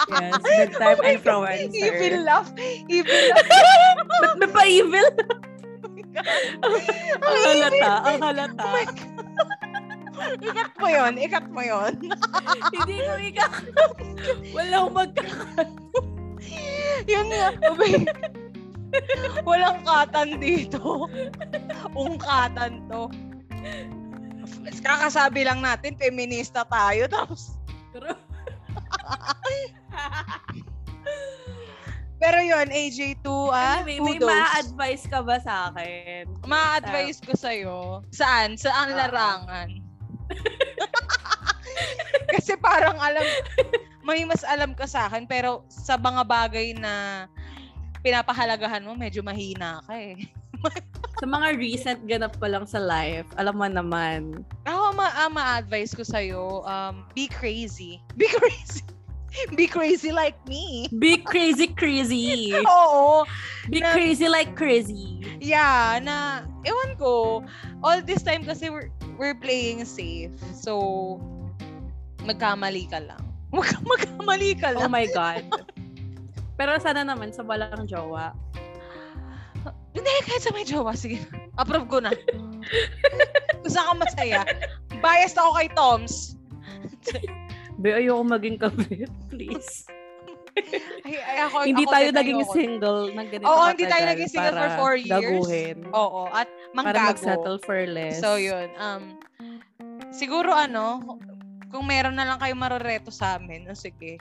Yes, big time Oh my God, influencer. Evil laugh. Evil laugh. Ba't may pa-evil? Ang ang halata, ang halata. Oh my God. ikat mo yon, ikat mo yon. Hindi ko ikaw. Walang magkakat. Yun nga. Walang katan dito. Ungkatan to. Kakasabi lang natin, feminista tayo. Tapos, pero yun, AJ2, ah, Anyway, may kudos. ma-advise ka ba sa akin? Ma-advise ko sa'yo. Saan? Saan Ah. larangan? Kasi parang alam, may mas alam ka sa akin, pero sa mga bagay na pinapahalagahan mo, medyo mahina ka eh. Sa mga recent ganap ko lang sa life, alam mo naman. Ako, ma- ah, ma-advise ko sa'yo, um, be crazy. Be crazy. Be crazy like me. Be crazy, crazy. Oo. Be Na- crazy like crazy. Yeah, na, ewan ko, all this time kasi we're, we're playing safe. So, magkamali ka lang. Mag, magkamali ka Oh lang. my God. Pero sana naman sa walang jowa. Hindi, kahit sa may jowa, sige. Approve ko na. Kung saan ka masaya. Biased ako kay Toms. Be, ayoko maging kabit, please. Ay, ay, ako, hindi ako tayo naging ayoko. single ng ganito Oo, hindi tayo naging single for para four years. Gaguhin. Oo, at para manggago. mag-settle for less. So, yun. Um, siguro ano, kung meron na lang kayo maroreto sa amin, oh, sige.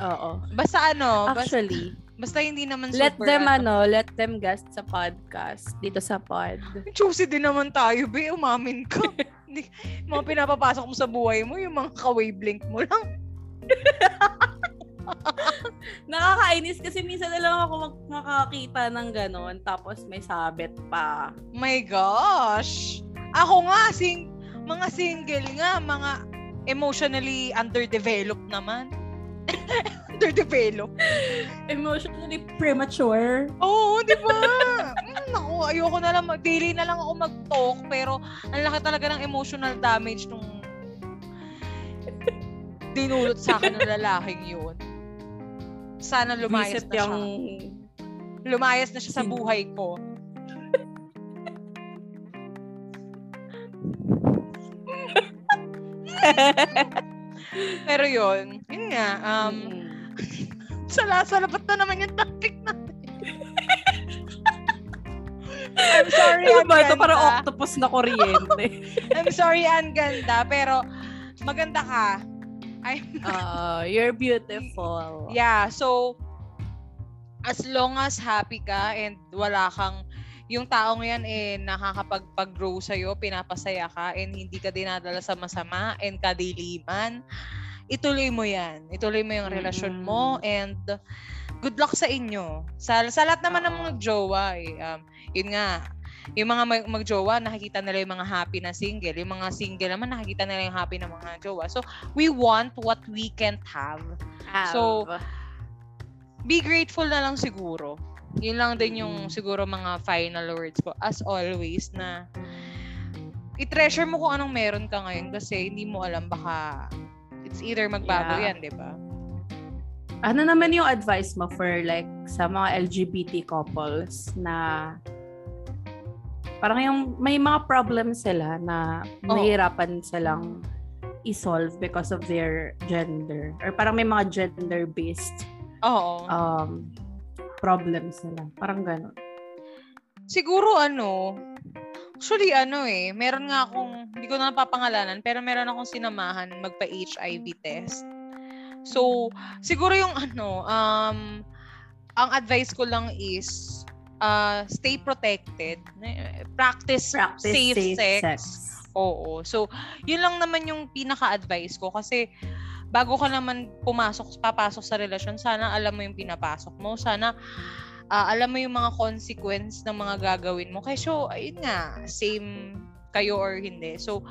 Oo. Basta ano, basta, Actually, basta hindi naman let super, them ano, let them guest sa podcast dito sa pod. Choosy din naman tayo, be. Umamin ka. Hindi, mga pinapapasok mo sa buhay mo, yung mga ka-wavelength mo lang. Nakakainis kasi minsan na lang ako mag- makakita ng ganon tapos may sabit pa. My gosh! Ako nga, sing, mga single nga, mga emotionally underdeveloped naman. underdeveloped. Emotionally premature. Oo, di ba? Mm, Naku, ayoko na lang, daily na lang ako mag-talk, pero ang laki talaga ng emotional damage nung dinulot sa akin ng lalaking yun. Sana lumayas Visit na yung... siya. Lumayas na siya sa buhay ko. Pero yun, yun nga, um, Mm. sala-salapat na naman yung topic natin. I'm sorry, ang ba ito? Parang octopus na kuryente. I'm sorry, ang ganda. Pero, maganda ka. I'm, Uh, you're beautiful. yeah, so, as long as happy ka and wala kang, yung taong yan eh, nakakapag-grow sa'yo, pinapasaya ka, and hindi ka dinadala sa masama and kadiliman, ituloy mo yan. Ituloy mo yung relasyon mo, and good luck sa inyo. Sa, sa lahat naman ng mga jowa, eh, um, yun nga, yung mga mag- magjowa, nakikita nila yung mga happy na single. Yung mga single naman, nakikita nila yung happy na mga jowa. So, we want what we can't have. Have. So, Be grateful na lang siguro. Yun lang din yung Mm. siguro mga final words ko. As always, na i-treasure mo kung anong meron ka ngayon kasi hindi mo alam baka it's either magbago Yeah. yan, di ba? ano naman yung advice mo for like sa mga LGBT couples na parang yung may mga problems sila na mahirapan silang i-solve because of their gender or parang may mga gender-based Oo. um problems nila. Parang gano'n. Siguro ano, actually ano eh, meron nga akong hindi ko na napapangalanan, pero meron akong sinamahan magpa-HIV test. So, siguro yung ano, um, ang advice ko lang is uh, stay protected. Practice, Practice safe, safe sex. sex. Oo. So, yun lang naman yung pinaka-advice ko kasi bago ka naman pumasok, papasok sa relasyon, sana alam mo yung pinapasok mo. Sana ah, alam mo yung mga consequence ng mga gagawin mo. Kasi so, ayun nga, same kayo or hindi. So,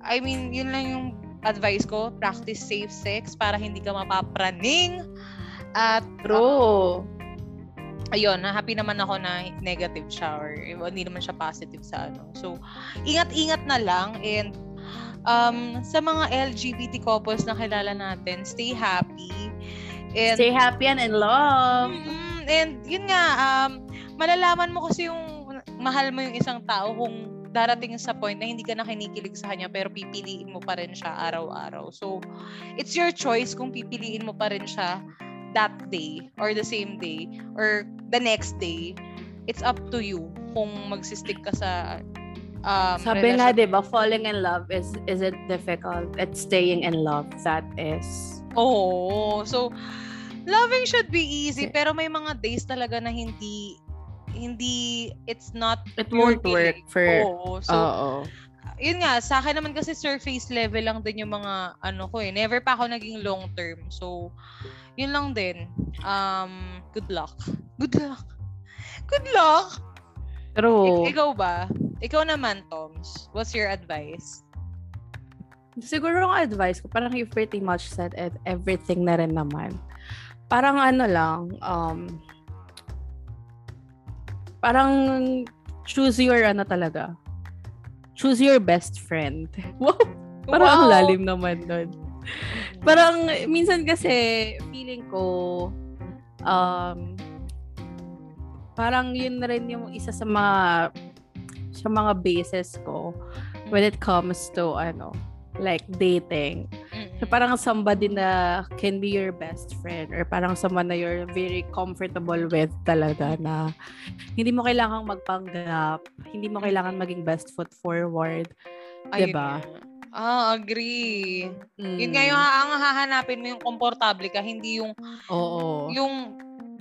I mean, yun lang yung advice ko. Practice safe sex para hindi ka mapapraning. At True. ayun, na happy naman ako na negative siya or hindi naman siya positive sa ano. So, ingat-ingat na lang and um, sa mga LGBT couples na kilala natin, stay happy. And, Stay happy and in love. Mm, and yun nga, um, malalaman mo kasi yung mahal mo yung isang tao kung darating sa point na hindi ka na kinikilig sa kanya pero pipiliin mo pa rin siya araw-araw. So, it's your choice kung pipiliin mo pa rin siya that day or the same day or the next day. It's up to you kung magsistick ka sa um, Sabi nga, relasyon. di ba, falling in love is isn't difficult. It's staying in love. That is. Oo. So, loving should be easy, pero may mga days talaga na hindi, hindi, it's not It won't work for... Oo. So, Oo. yun nga, sa akin naman kasi surface level lang din yung mga, ano ko eh, never pa ako naging long term. So, yun lang din. Um, good luck. Good luck. Good luck! True. Ik- ikaw ba? Ikaw naman, Toms. What's your advice? Siguro ang advice ko, parang you pretty much said it, everything na rin naman. Parang ano lang, um, parang choose your ano talaga. Choose your best friend. Wow! Parang ang lalim naman nun. Parang minsan kasi feeling ko um parang yun na rin yung isa sa mga sa mga bases ko when it comes to ano like dating. So parang somebody na can be your best friend or parang someone na you're very comfortable with talaga na hindi mo kailangang magpanggap, hindi mo kailangan maging best foot forward. Ayun diba? Ah, agree. Yun Mm. nga yung ang hahanapin mo yung komportable ka, hindi yung Oo. yung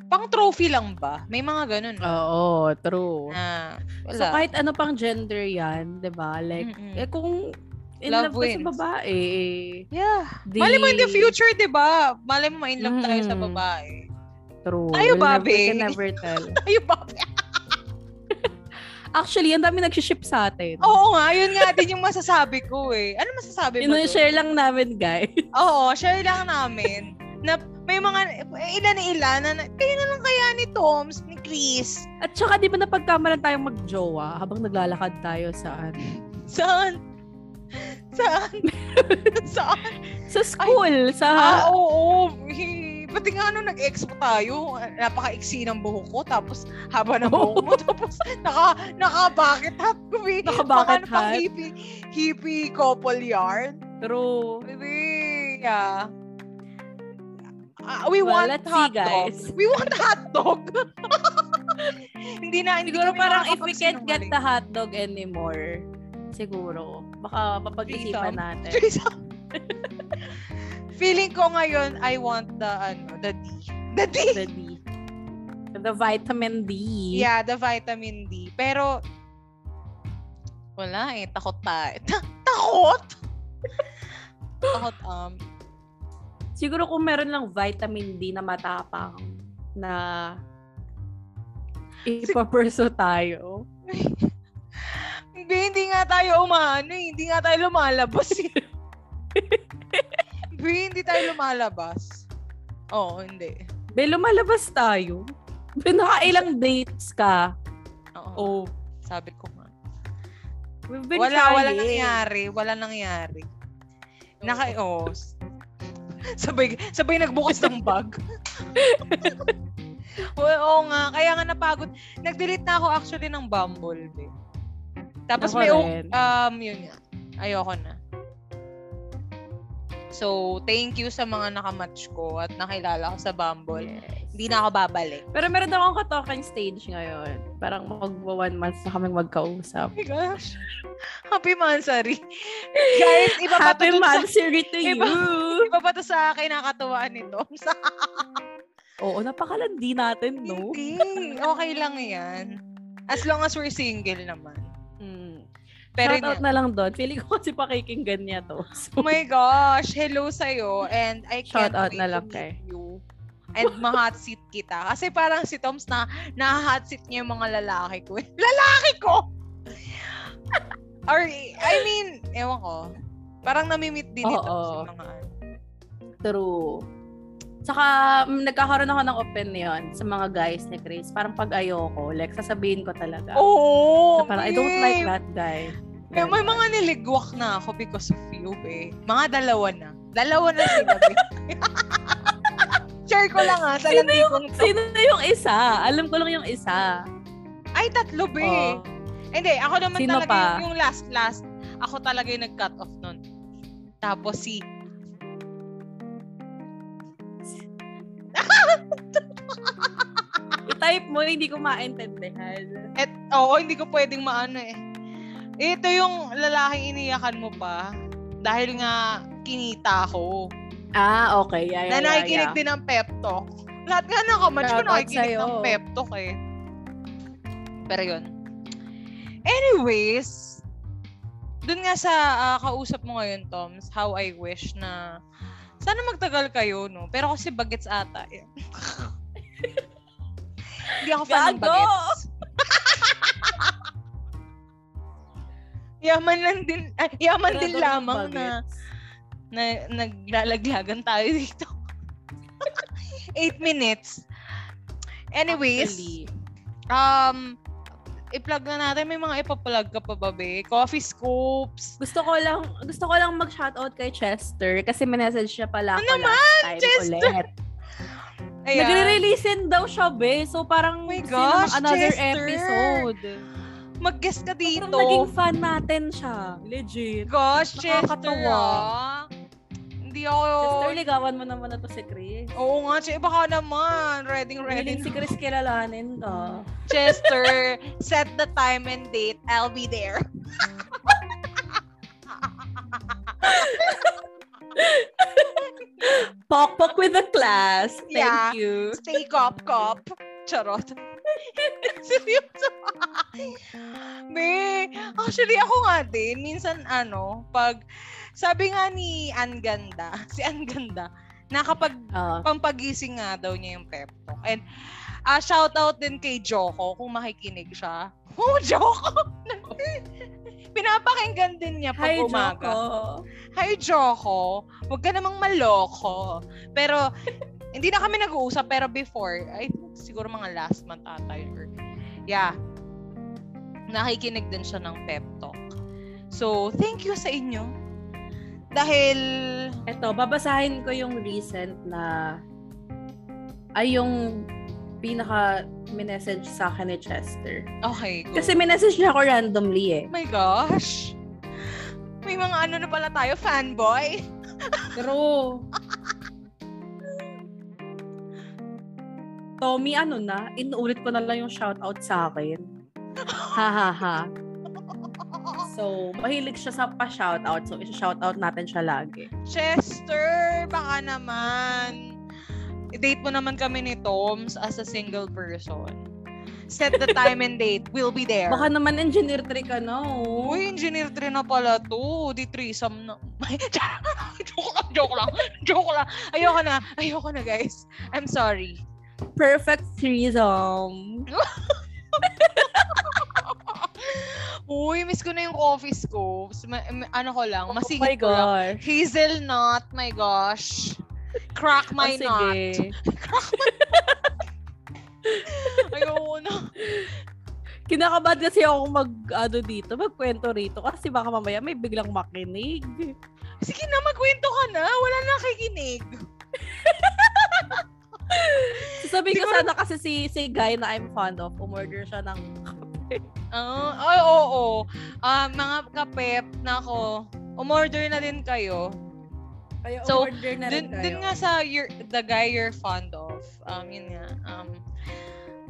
pang trophy lang ba? May mga ganun. ba? Oo, true. Na, wala. So kahit ano pang gender 'yan, 'di ba? Like Mm-mm. eh, kung in Love love, ka sa wins. babae, yeah. di, Mali mo in the future, di ba? Mali mo ma-in love tayo sa babae. True. Tayo We'll ba, never, babe? can never tell. Ayun ba? Actually, ang dami nag-ship sa atin. Oo nga, yun nga din yung masasabi ko eh. Ano masasabi mo? doon? Ino-share lang namin, guys. Oo, share lang namin. Na may mga, ilan na ilan, na, kayo na lang kaya ni Toms, ni Chris. At saka, di ba napagkamalan tayong magjowa habang naglalakad tayo saan? Saan? Saan? Saan? Sa school, sa... Ah, oo. Hi- Pati nga nung nag-expo tayo, napaka-iksi ng buhok ko, tapos haba ng buhok mo, tapos naka, naka-bucket hat ko. eh. Naka-bucket pang hat. hippie, hippie couple yarn. True. Baby, yeah. Ah, we Well, want hot see, guys. dog. We want hot dog. hindi na, hindi Siguro parang if we can't get the hotdog anymore, siguro, baka papag-isipan natin. Feeling ko ngayon, I want the, ano, the D. The D. The D. The vitamin D. Yeah, the vitamin D. Pero, wala eh. Takot tayo. Ta- takot? takot, um, Siguro kung meron lang vitamin D na matapang na ipaperso tayo. hindi, hindi nga tayo umano eh. Hindi nga tayo lumalabas eh. Hindi, hindi tayo lumalabas. Oo, hindi. Be, lumalabas tayo. Be, nakailang dates ka. Oo. Oh, Sabi ko nga. we've been Wala, wala trying. nangyari. Wala nangyari. Naka, oh. Sabay, sabay nagbukas ng bag. well, oo nga. Kaya nga napagod. Nag-delete na ako actually ng Bumble. Be. Tapos Ako may, rin. um, yun nga. Ayoko na. So, thank you sa mga nakamatch ko at nakilala ko sa Bumble. Yes. Hindi na ako babalik. Pero meron akong ka-talking stage ngayon. Parang mag one month na kaming magkausap. Oh my gosh. Happy Mansari. Guys, iba pa to Happy sa, Mansari to Iba- you! iba pa to sa akin nakatuwaan nito. Sa Oo, napakalandi natin, no? Hindi. Okay lang yan. As long as we're single naman. Pero Shout out yun- na lang doon. Feeling ko kasi pakikinggan niya to. So, Oh my gosh, hello sa'yo. And I can't Shout out wait na to lang meet kay. you. And ma-hot seat kita. Kasi parang si Toms na na-hot seat niya yung mga lalaki ko. Lalaki ko! Or, I mean, ewan ko. Parang namimit din ito Oo. sa mga ano. true. Saka, mm, nagkakaroon ako ng opinion sa mga guys ni Chris. Parang pag ayoko, like, sasabihin ko talaga. Oo! Na parang, I don't like that guy. Eh, may mga niligwak na ako because of you, be. Mga dalawa na. Dalawa na sila, be. Share ko lang ha, sa Sino to. Sino na yung isa? Alam ko lang yung isa. Ay, tatlo, be. Oh. Hindi, ako naman Sino talaga pa? yung, yung last, last. Ako talaga yung nag-cut off nun. Tapos si... I-type mo, hindi ko maintindihan. Et, oo, hindi ko pwedeng maano eh. Ito yung lalaking iniyakan mo pa. Dahil nga, kinita ko. Ah, okay. Yeah, na yeah, yeah, nakikinig yeah. din ng pep talk. Lahat nga nakamatch ko nakikinig sa'yo. ng pep talk eh. Pero yun. Anyways, dun nga sa ah, kausap mo ngayon, Toms, how I wish na sana magtagal kayo, no? Pero kasi bagets ata. Eh. Hindi ako fan ng bagets. yaman lang din, ay, yaman din Tirador ng lamang na bagets. na naglalaglagan tayo dito. Eight minutes. Anyways, Actually, um, i-plug na natin. May mga ipa-plug ka pa ba, be? Coffee scoops. gusto ko lang gusto ko lang mag-shoutout kay Chester kasi message siya pala ako Ano last time Chester? ulit. Ayan. Nagre-release din daw siya, be. So parang Oh my gosh, another Chester! episode. Mag-guest ka dito. Parang naging fan natin siya. Legit. Gosh, Chester, Nakakatuwa. ah. Hindi ako... Chester, ligawan mo naman na to si Chris. Oo nga, Che. Baka naman. Ready, ready. Willing si Chris kilalanin ka. Chester, set the time and date. I'll be there. Pokpok with the class. Thank Yeah. you. Stay cop cop. Charot. Seryoso. Be, actually ako nga din, minsan ano, pag, sabi nga ni Ann Ganda, si Ann Ganda, na kapag Ah. pampagising nga daw niya yung pep talk. And, ah shout out din kay Joko kung makikinig siya. Oh, Joko! Pinapakinggan din niya pag Hi, umaga. Joko. Hi, Joko. Huwag ka namang maloko. Pero, hindi na kami nag-uusap. Pero before, I think siguro mga last month ata. Or, yeah. Nakikinig din siya ng pep talk. So, thank you sa inyo. Dahil, Eto, babasahin ko yung recent na ay yung pinaka minessage sa akin ni Chester. okay, go. Kasi minessage niya ako randomly eh. oh my gosh. May mga ano na pala tayo, fanboy. Pero, Tommy, ano na, inuulit ko na lang yung shoutout sa akin. Ha ha ha. So, mahilig siya sa pa-shoutout. So, isa-shoutout natin siya lagi. Chester, baka naman. I-date mo naman kami ni Toms as a single person. Set the time and date. We'll be there. Baka naman engineer trick ka na, oh. Uy, engineer 3 na pala to. Di threesome na. joke lang, joke lang. Joke lang. Ayoko na. Ayoko na, guys. I'm sorry. Perfect threesome. Uy, miss ko na yung. Ma- ma- ano ko lang, Oh my masigit ko lang. gosh. Hazelnut, my gosh. Crack my Oh, nut. sige. Ayoko na. Kinakabahan kasi ako mag, ano dito, magkwento rito. Kasi baka mamaya may biglang makinig. Sige na, magkwento ka na. Wala na nakikinig. Sasabihin ko sana kasi si, si guy na I'm fond of, umorder siya ng Ah, ay, oo, oo. Ah, mga kapep, nako, umorder na din kayo. Kaya So, order na Dun, rin kayo. dun nga sa your, the guy you're fond of, um, yun nga, um,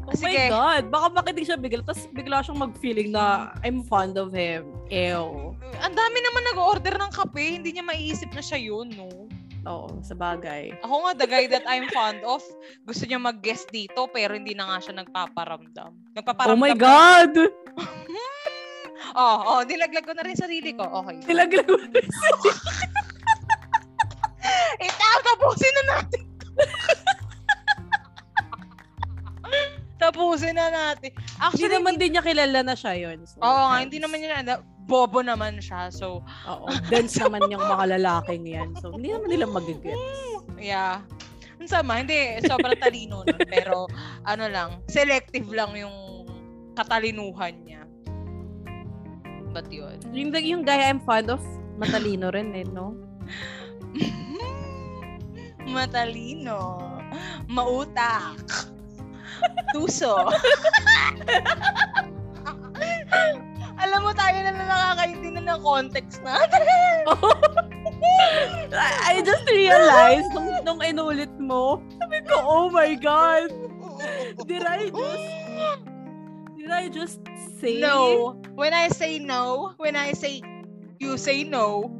Oh my sige. God! Baka makinig siya bigla, tapos bigla siyang mag-feeling na I'm fond of him. Ew. ang dami naman nag-order ng kape, hindi niya maiisip na siya yun, no? Oo, sa bagay. Ako nga, the guy that I'm fond of, gusto niya mag-guest dito, pero hindi na nga siya nagpaparamdam. Nagpaparamdam Oh my God! Oh, oh, nilaglag ko na rin sarili ko. Okay. Nilaglag mo na Ikaw, tapusin na natin. tapusin na natin. Hindi Actually, naman din niya kilala na siya yun. So, Oo nga, hindi naman niya na, bobo naman siya. So, Oo, dense naman yung mga lalaking yan. So, hindi naman nila magigets. yeah. Ang sama, hindi, sobrang talino nun. Pero, ano lang, selective lang yung katalinuhan niya. But yun. Yung, yung guy I'm fond of, matalino rin eh, no? Matalino. Mautak. Tuso. Alam mo, tayo na nakakaintindi ng context natin. I, just realized nung, nung inulit mo, sabi ko, oh my God! Did I just, did I just say? No. When I say no, when I say you say no.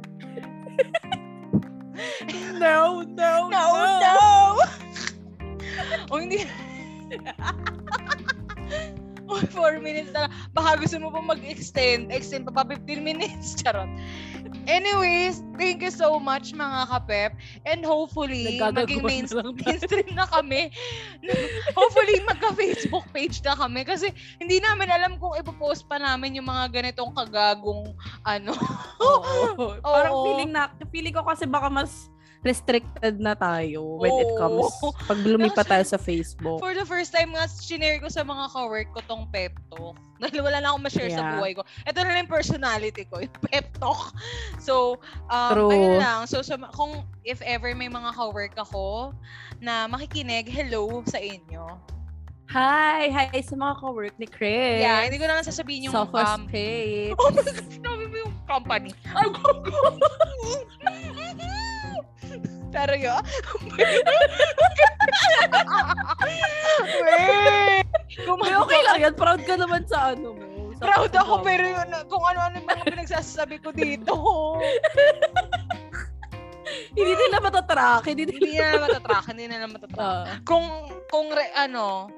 No, no, No, no. o hindi. Oh, four minutes na lang. Baka gusto mo pa mag-extend. Extend pa pa 15 minutes. Charot. Anyways, thank you so much mga kapep. And hopefully, maging main, na mainstream na kami. hopefully, magka-Facebook page na kami. Kasi hindi namin alam kung ipopost pa namin yung mga ganitong kagagong ano. Oo. Parang Oo. feeling na, feeling ko kasi baka mas restricted na tayo when it comes, pag lumipat tayo sa Facebook. For the first time nga, shinare ko sa mga ka-work ko tong pep talk. Dahil wala na akong ma-share sa Yeah. buhay ko. Ito na lang yung personality ko, yung pep talk. So, um, True. ayun lang. So, sa, kung if ever may mga ka-work ako na makikinig, hello sa inyo. Hi! Hi sa mga ka-work ni Chris. Yeah, hindi ko na lang sasabihin yung Sophos um, Page. Oh my God, sinabi mo yung company. Pero yun. Wait! Okay lang yan. Proud ka naman sa ano mo. Sa Proud ako job pero mo. yun, kung ano-ano yung mga pinagsasabi ko dito. Hindi nila matatrack. Hindi nila. hindi na lang matatrack, hindi na lang matatrack. Ah. Kung, kung, re, ano,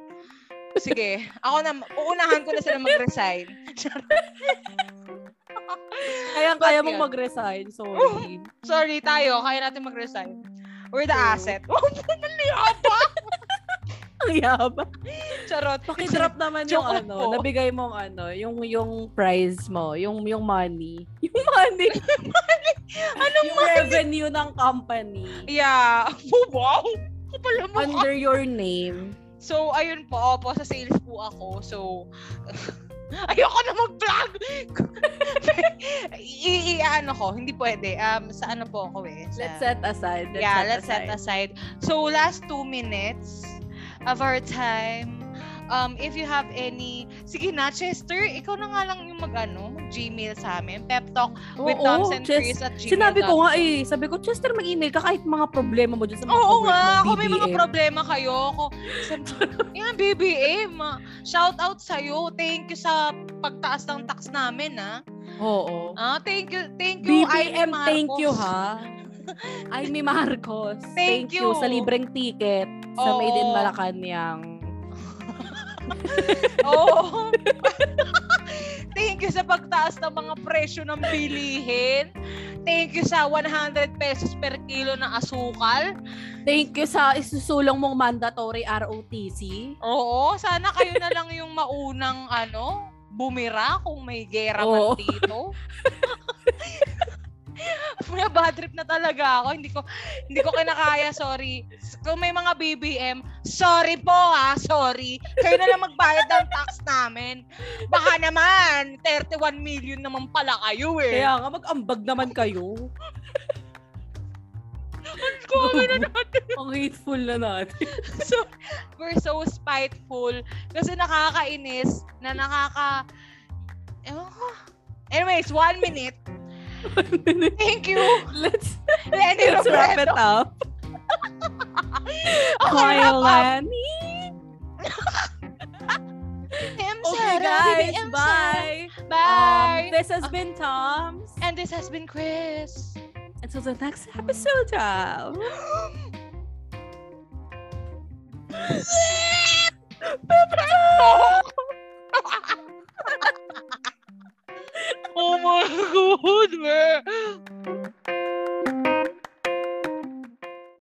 sige, ako na, uunahan ko na sila mag-resign. kaya kaya But mong yun. mag-resign. Sorry. Sorry, tayo, kaya natin mag-resign. We're the True. asset. Oh, pa! Ang yaba. Charot. Pakidrop naman yung Joke ano, po. nabigay mong ano, yung yung prize mo, yung yung money. Yung money. Anong yung revenue ng company Yeah. Oh, wow. Kapal mo under your name. So, ayun po, opo, sa sales po ako. So, ayoko na mag-vlog! I, i- ano ko, hindi pwede. Um, sa ano po ako eh. Sa, Let's set aside. Let's yeah, set let's aside. set aside. So, last two minutes of our time. Um, if you have any, sige na, Chester, ikaw na nga lang yung mag-ano, mag-gmail sa amin. Pep Talk with Oo, Toms and Chris at gmail. Sinabi ko nga eh, sabi ko, Chester, mag-email ka kahit mga problema mo dyan sa mga Oo nga, kung may mga problema kayo, ako, yan, BBM, ah. shout out sa'yo. Thank you sa pagtaas ng tax namin, ha. Oo. Ah, thank you, thank you, BBM, thank you ha. Ay, mi Marcos. Thank you. Sa libreng ticket sa Made in. Malacanang. Oo. thank you sa pagtaas ng mga presyo ng bilihin. Thank you sa 100 pesos per kilo ng asukal. Thank you sa isusulong mong mandatory ROTC. Oo, sana kayo na lang yung maunang ano, bumira kung may gera Oo. man dito. May bad trip na talaga ako. Hindi ko hindi ko kinakaya, sorry. Kung may mga BBM, sorry po ha, sorry. Kayo na lang magbayad ng tax namin. Baka naman, 31 million naman pala kayo eh. Kaya nga, mag-ambag naman kayo. Grabe na natin. Ang hateful na natin. so, we're so spiteful kasi nakakainis na nakaka... Ewan ko. Anyways, one minute. Thank you. Let's, Lenny let's wrap it up. Oh, okay, Kyle. Lenny. Okay, guys. Bye. Bye. Um, this has been Tom's. And this has been Chris. Until the next episode of. Bye-bye. Oh my god, man.